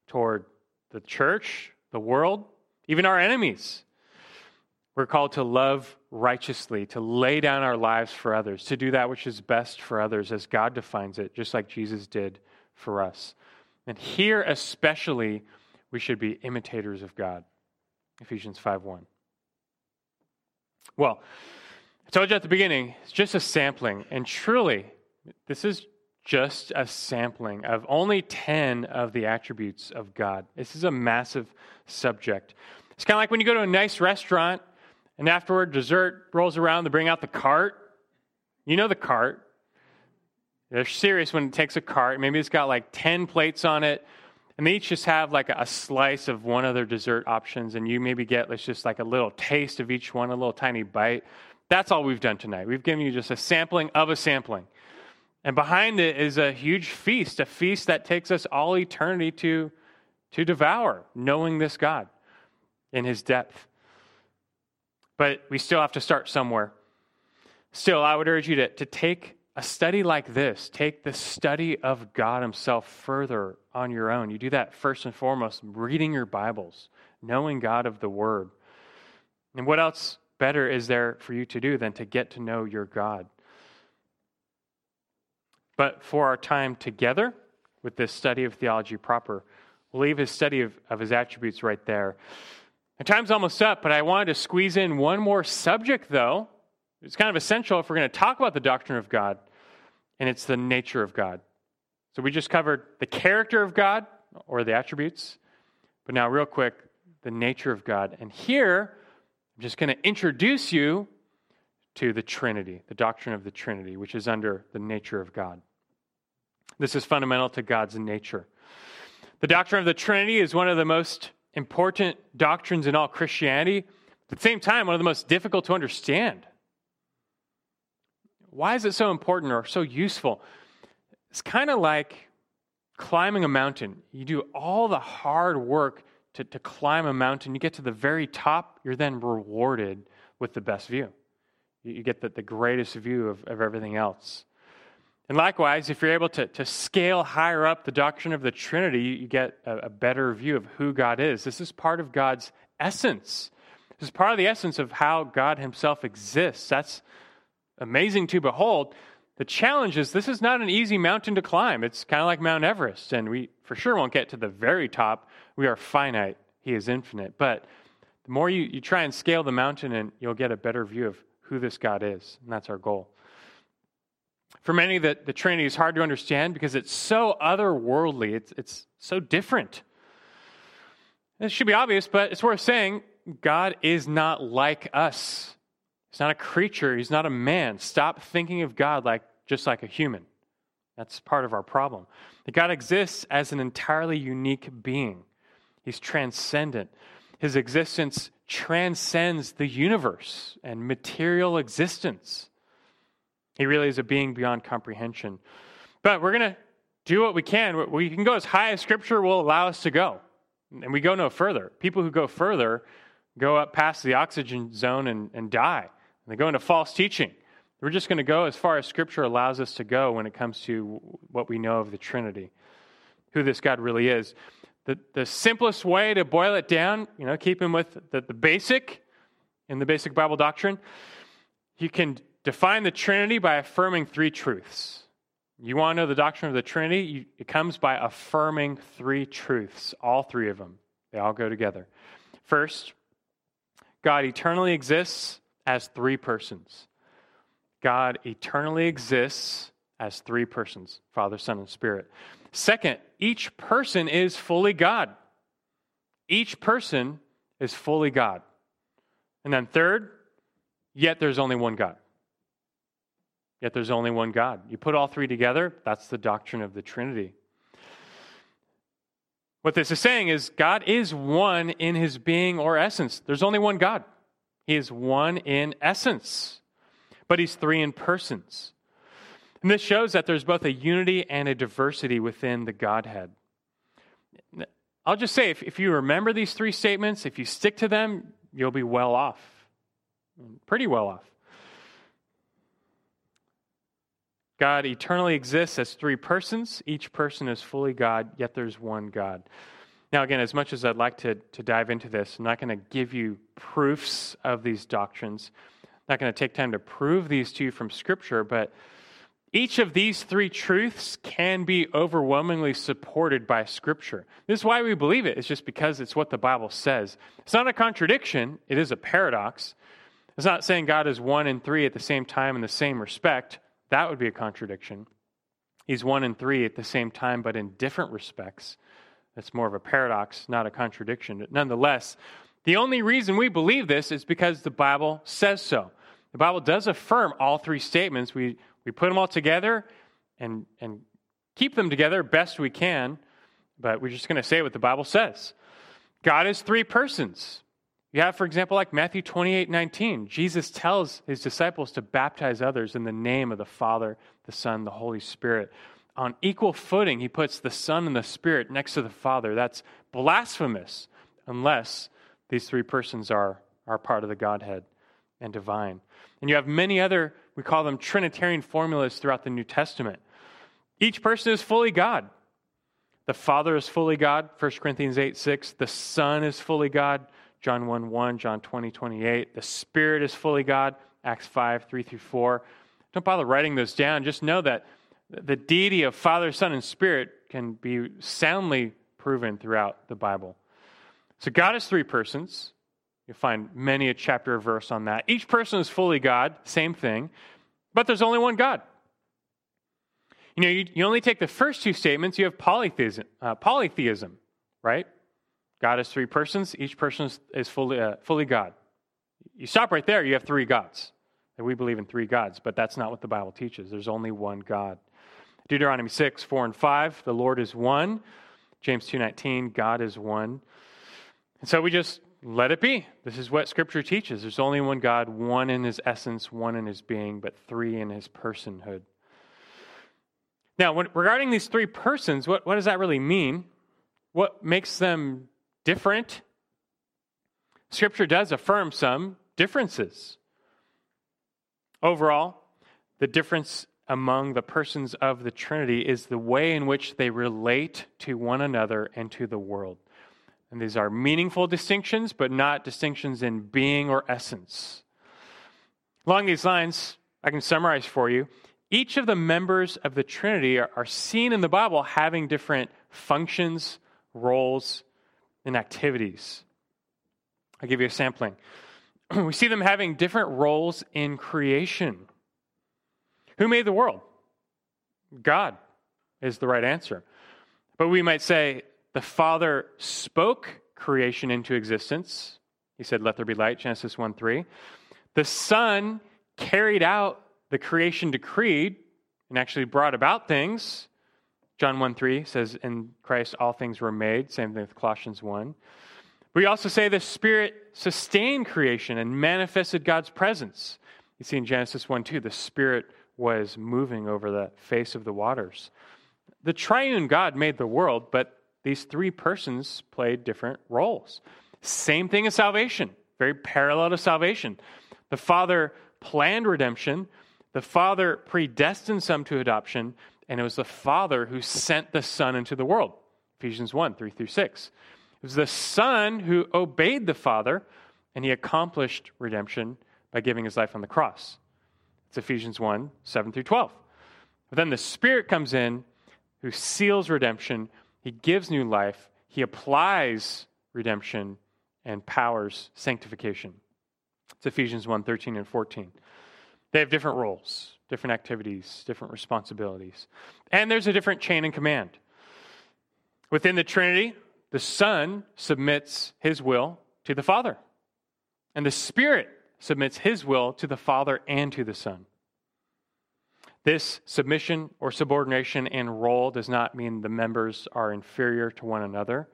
S1: toward the church, the world, even our enemies. We're called to love righteously, to lay down our lives for others, to do that which is best for others as God defines it, just like Jesus did for us. And here, especially, we should be imitators of God. Ephesians 5 1. Well, I told you at the beginning, it's just a sampling. And truly, this is just a sampling of only 10 of the attributes of God. This is a massive subject. It's kind of like when you go to a nice restaurant and afterward dessert rolls around, they bring out the cart. You know the cart. They're serious when it takes a cart. Maybe it's got like 10 plates on it and they each just have like a slice of one of their dessert options, and you maybe get let's just like a little taste of each one, a little tiny bite. That's all we've done tonight. We've given you just a sampling of a sampling. And behind it is a huge feast, a feast that takes us all eternity to, to devour, knowing this God in his depth. But we still have to start somewhere. Still, I would urge you to, to take a study like this, take the study of God Himself further on your own. You do that first and foremost, reading your Bibles, knowing God of the Word. And what else better is there for you to do than to get to know your God? But for our time together with this study of theology proper, we'll leave his study of, of his attributes right there. And time's almost up, but I wanted to squeeze in one more subject, though. It's kind of essential if we're going to talk about the doctrine of God, and it's the nature of God. So we just covered the character of God, or the attributes, but now, real quick, the nature of God. And here, I'm just going to introduce you to the Trinity, the doctrine of the Trinity, which is under the nature of God. This is fundamental to God's nature. The doctrine of the Trinity is one of the most important doctrines in all Christianity, at the same time, one of the most difficult to understand. Why is it so important or so useful? It's kind of like climbing a mountain. You do all the hard work to, to climb a mountain. You get to the very top, you're then rewarded with the best view. You, you get the, the greatest view of, of everything else. And likewise, if you're able to, to scale higher up the doctrine of the Trinity, you get a, a better view of who God is. This is part of God's essence. This is part of the essence of how God Himself exists. That's amazing to behold. The challenge is this is not an easy mountain to climb. It's kind of like Mount Everest, and we for sure won't get to the very top. We are finite, He is infinite. But the more you, you try and scale the mountain, and you'll get a better view of who this God is, and that's our goal. For many, the, the Trinity is hard to understand because it's so otherworldly, it's, it's so different. It should be obvious, but it's worth saying God is not like us. He's not a creature, he's not a man. Stop thinking of God like just like a human. That's part of our problem. That God exists as an entirely unique being. He's transcendent. His existence transcends the universe and material existence. He really is a being beyond comprehension. But we're going to do what we can. We can go as high as Scripture will allow us to go. And we go no further. People who go further go up past the oxygen zone and, and die. And they go into false teaching. We're just going to go as far as Scripture allows us to go when it comes to what we know of the Trinity, who this God really is. The, the simplest way to boil it down, you know, keeping with the, the basic in the basic Bible doctrine, you can define the Trinity by affirming three truths. You want to know the doctrine of the Trinity? You, it comes by affirming three truths, all three of them. They all go together. First, God eternally exists as three persons. God eternally exists as three persons Father, Son, and Spirit. Second, each person is fully God. Each person is fully God. And then third, yet there's only one God. Yet there's only one God. You put all three together, that's the doctrine of the Trinity. What this is saying is God is one in his being or essence. There's only one God. He is one in essence, but he's three in persons. And this shows that there's both a unity and a diversity within the Godhead. I'll just say, if, if you remember these three statements, if you stick to them, you'll be well off. Pretty well off. God eternally exists as three persons. Each person is fully God, yet there's one God. Now, again, as much as I'd like to, to dive into this, I'm not going to give you proofs of these doctrines. I'm not going to take time to prove these to you from Scripture, but each of these three truths can be overwhelmingly supported by Scripture. This is why we believe it. It's just because it's what the Bible says. It's not a contradiction, it is a paradox. It's not saying God is one and three at the same time in the same respect. That would be a contradiction. He's one and three at the same time, but in different respects. That's more of a paradox, not a contradiction. But nonetheless, the only reason we believe this is because the Bible says so. The Bible does affirm all three statements. We, we put them all together and, and keep them together best we can, but we're just going to say what the Bible says. God is three persons. You have, for example, like Matthew 28 19. Jesus tells his disciples to baptize others in the name of the Father, the Son, the Holy Spirit. On equal footing, he puts the Son and the Spirit next to the Father. That's blasphemous unless these three persons are, are part of the Godhead and divine. And you have many other, we call them Trinitarian formulas throughout the New Testament. Each person is fully God. The Father is fully God, 1 Corinthians 8 6. The Son is fully God, John 1 1, John 20 28. The Spirit is fully God, Acts 5 3 through 4. Don't bother writing those down. Just know that The deity of Father, Son, and Spirit can be soundly proven throughout the Bible. So God is three persons. You'll find many a chapter or verse on that. Each person is fully God, same thing, but there's only one God. You know, you, you only take the first two statements, you have polytheism, uh, polytheism right? God is three persons, each person is, is fully, uh, fully God. You stop right there, you have three gods. And we believe in three gods, but that's not what the Bible teaches. There's only one God. Deuteronomy 6, 4 and 5, the Lord is one. James 2:19, God is one. And so we just let it be. This is what scripture teaches. There's only one God, one in his essence, one in his being, but three in his personhood. Now, when, regarding these three persons, what, what does that really mean? What makes them different? Scripture does affirm some differences. Overall, the difference among the persons of the Trinity is the way in which they relate to one another and to the world. And these are meaningful distinctions, but not distinctions in being or essence. Along these lines, I can summarize for you. Each of the members of the Trinity are, are seen in the Bible having different functions, roles, and activities. I'll give you a sampling. we see them having different roles in creation. Who made the world? God is the right answer. But we might say the Father spoke creation into existence. He said, Let there be light, Genesis 1 3. The Son carried out the creation decreed and actually brought about things. John 1 3 says, In Christ all things were made. Same thing with Colossians 1. We also say the Spirit sustained creation and manifested God's presence. You see in Genesis 1 2, the Spirit was moving over the face of the waters. The triune God made the world, but these three persons played different roles. Same thing as salvation, very parallel to salvation. The Father planned redemption, the Father predestined some to adoption, and it was the Father who sent the Son into the world. Ephesians 1 3 through 6. It was the Son who obeyed the Father, and he accomplished redemption by giving his life on the cross. It's Ephesians 1 7 through 12. But then the Spirit comes in who seals redemption, he gives new life, he applies redemption, and powers sanctification. It's Ephesians 1 13 and 14. They have different roles different activities, different responsibilities. And there's a different chain in command. Within the Trinity, the Son submits his will to the Father, and the Spirit submits his will to the Father and to the Son. This submission or subordination and role does not mean the members are inferior to one another.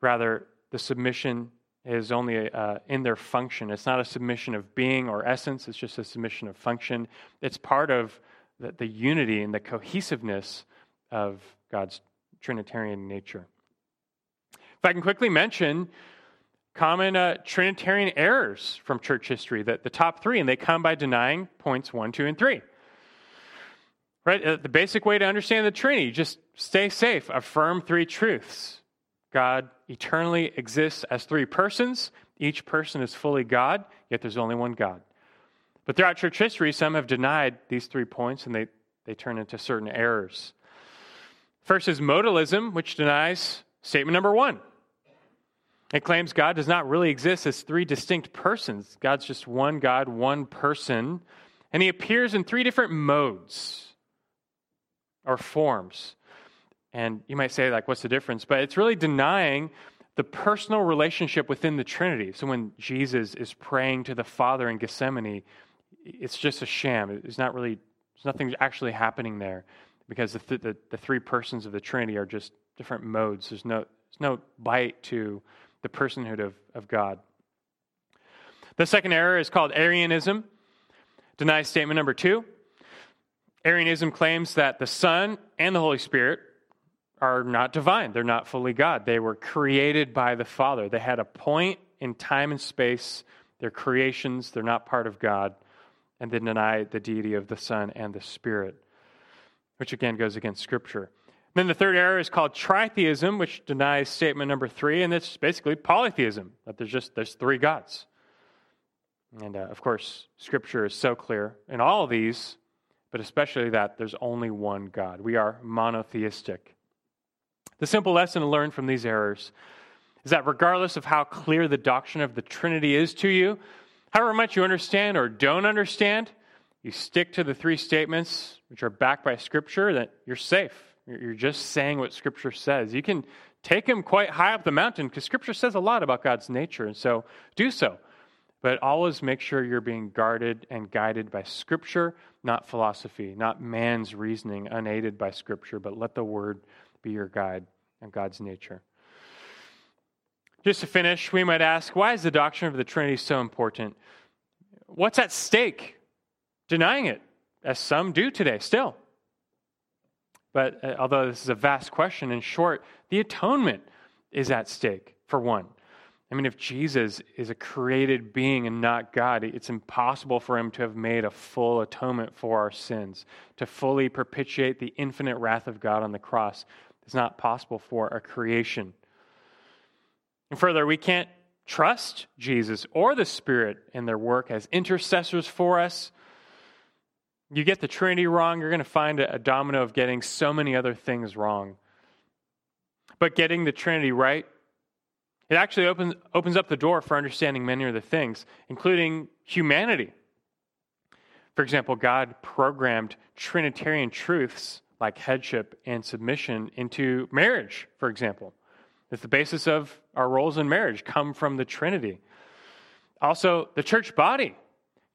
S1: Rather, the submission is only uh, in their function. It's not a submission of being or essence, it's just a submission of function. It's part of the, the unity and the cohesiveness of God's Trinitarian nature. If I can quickly mention common uh, Trinitarian errors from church history, that the top three, and they come by denying points one, two, and three. Right? Uh, the basic way to understand the Trinity, just stay safe, affirm three truths. God eternally exists as three persons. Each person is fully God, yet there's only one God. But throughout church history, some have denied these three points and they, they turn into certain errors. First is modalism, which denies statement number one. It claims God does not really exist as three distinct persons. God's just one God, one person, and he appears in three different modes or forms. And you might say, like, what's the difference? But it's really denying the personal relationship within the Trinity. So when Jesus is praying to the Father in Gethsemane, it's just a sham. It's not really, there's nothing actually happening there because the, th- the, the, three persons of the Trinity are just different modes. There's no, there's no bite to the personhood of, of God. The second error is called Arianism. Denies statement number two. Arianism claims that the Son and the Holy Spirit are not divine. They're not fully God. They were created by the Father. They had a point in time and space. They're creations. They're not part of God. And they deny the deity of the Son and the Spirit, which again goes against Scripture. Then the third error is called tritheism, which denies statement number three, and it's basically polytheism that there's just there's three gods. And uh, of course, Scripture is so clear in all of these but especially that there's only one God. We are monotheistic. The simple lesson to learn from these errors is that regardless of how clear the doctrine of the Trinity is to you, however much you understand or don't understand, you stick to the three statements which are backed by Scripture, that you're safe. You're just saying what Scripture says. You can take him quite high up the mountain because Scripture says a lot about God's nature, and so do so. But always make sure you're being guarded and guided by Scripture, not philosophy, not man's reasoning unaided by Scripture, but let the Word be your guide and God's nature. Just to finish, we might ask why is the doctrine of the Trinity so important? What's at stake? Denying it, as some do today still. But uh, although this is a vast question, in short, the atonement is at stake, for one. I mean, if Jesus is a created being and not God, it's impossible for him to have made a full atonement for our sins, to fully propitiate the infinite wrath of God on the cross. It's not possible for a creation. And further, we can't trust Jesus or the Spirit in their work as intercessors for us. You get the Trinity wrong, you're going to find a domino of getting so many other things wrong. But getting the Trinity right it actually opens, opens up the door for understanding many other things, including humanity. For example, God programmed Trinitarian truths like headship and submission into marriage, for example. It's the basis of our roles in marriage come from the Trinity. Also, the church body.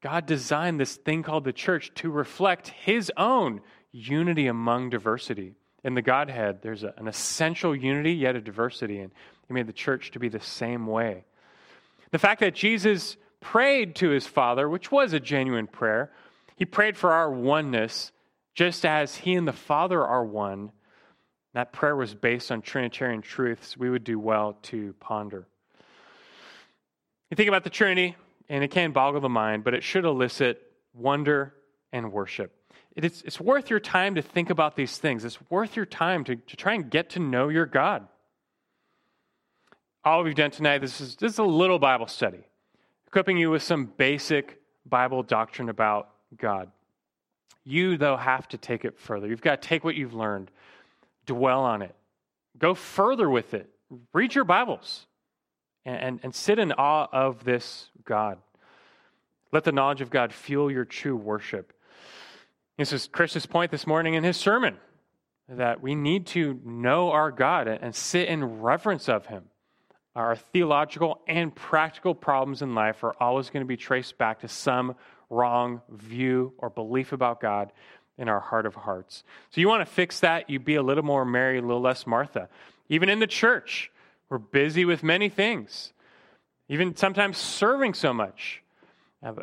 S1: God designed this thing called the church to reflect his own unity among diversity. In the Godhead, there's a, an essential unity, yet a diversity. And he made the church to be the same way. The fact that Jesus prayed to his Father, which was a genuine prayer, he prayed for our oneness, just as he and the Father are one. That prayer was based on Trinitarian truths we would do well to ponder. You think about the Trinity, and it can boggle the mind, but it should elicit wonder and worship. It's, it's worth your time to think about these things. It's worth your time to, to try and get to know your God all we've done tonight, this is, this is a little Bible study, equipping you with some basic Bible doctrine about God. You, though, have to take it further. You've got to take what you've learned, dwell on it, go further with it, read your Bibles, and, and, and sit in awe of this God. Let the knowledge of God fuel your true worship. This is Chris's point this morning in his sermon that we need to know our God and sit in reverence of him our theological and practical problems in life are always going to be traced back to some wrong view or belief about God in our heart of hearts. So you want to fix that, you be a little more Mary, a little less Martha. Even in the church, we're busy with many things, even sometimes serving so much. Uh,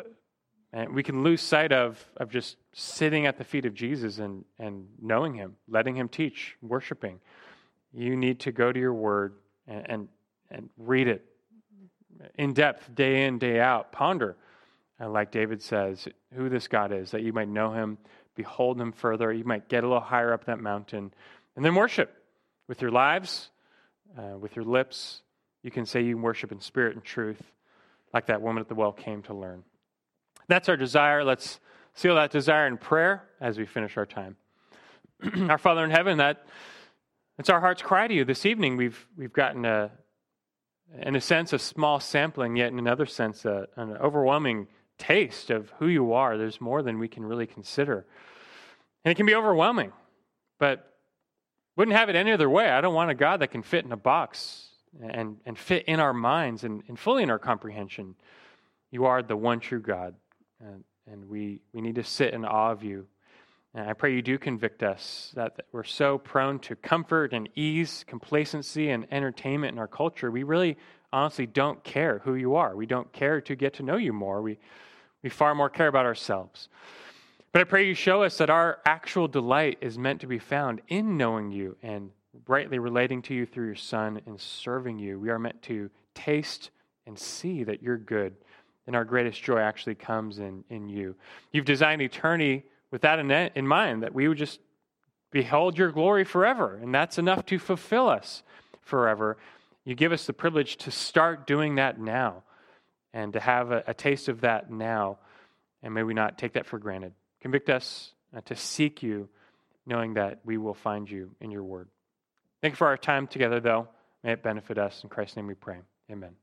S1: and we can lose sight of, of just sitting at the feet of Jesus and, and knowing Him, letting Him teach, worshiping. You need to go to your word and, and and read it in depth, day in, day out. Ponder, and like David says, who this God is, that you might know him, behold him further. You might get a little higher up that mountain, and then worship with your lives, uh, with your lips. You can say you worship in spirit and truth, like that woman at the well came to learn. That's our desire. Let's seal that desire in prayer as we finish our time. our Father in heaven, that it's our heart's cry to you this evening. We've we've gotten a in a sense, a small sampling, yet in another sense, a, an overwhelming taste of who you are. There's more than we can really consider. And it can be overwhelming, but wouldn't have it any other way. I don't want a God that can fit in a box and, and fit in our minds and, and fully in our comprehension. You are the one true God, and, and we, we need to sit in awe of you and I pray you do convict us that we're so prone to comfort and ease, complacency, and entertainment in our culture. We really honestly don't care who you are. We don't care to get to know you more. We, we far more care about ourselves. But I pray you show us that our actual delight is meant to be found in knowing you and rightly relating to you through your Son and serving you. We are meant to taste and see that you're good. And our greatest joy actually comes in, in you. You've designed eternity with that in mind, that we would just behold your glory forever, and that's enough to fulfill us forever. You give us the privilege to start doing that now and to have a, a taste of that now, and may we not take that for granted. Convict us uh, to seek you, knowing that we will find you in your word. Thank you for our time together, though. May it benefit us. In Christ's name we pray. Amen.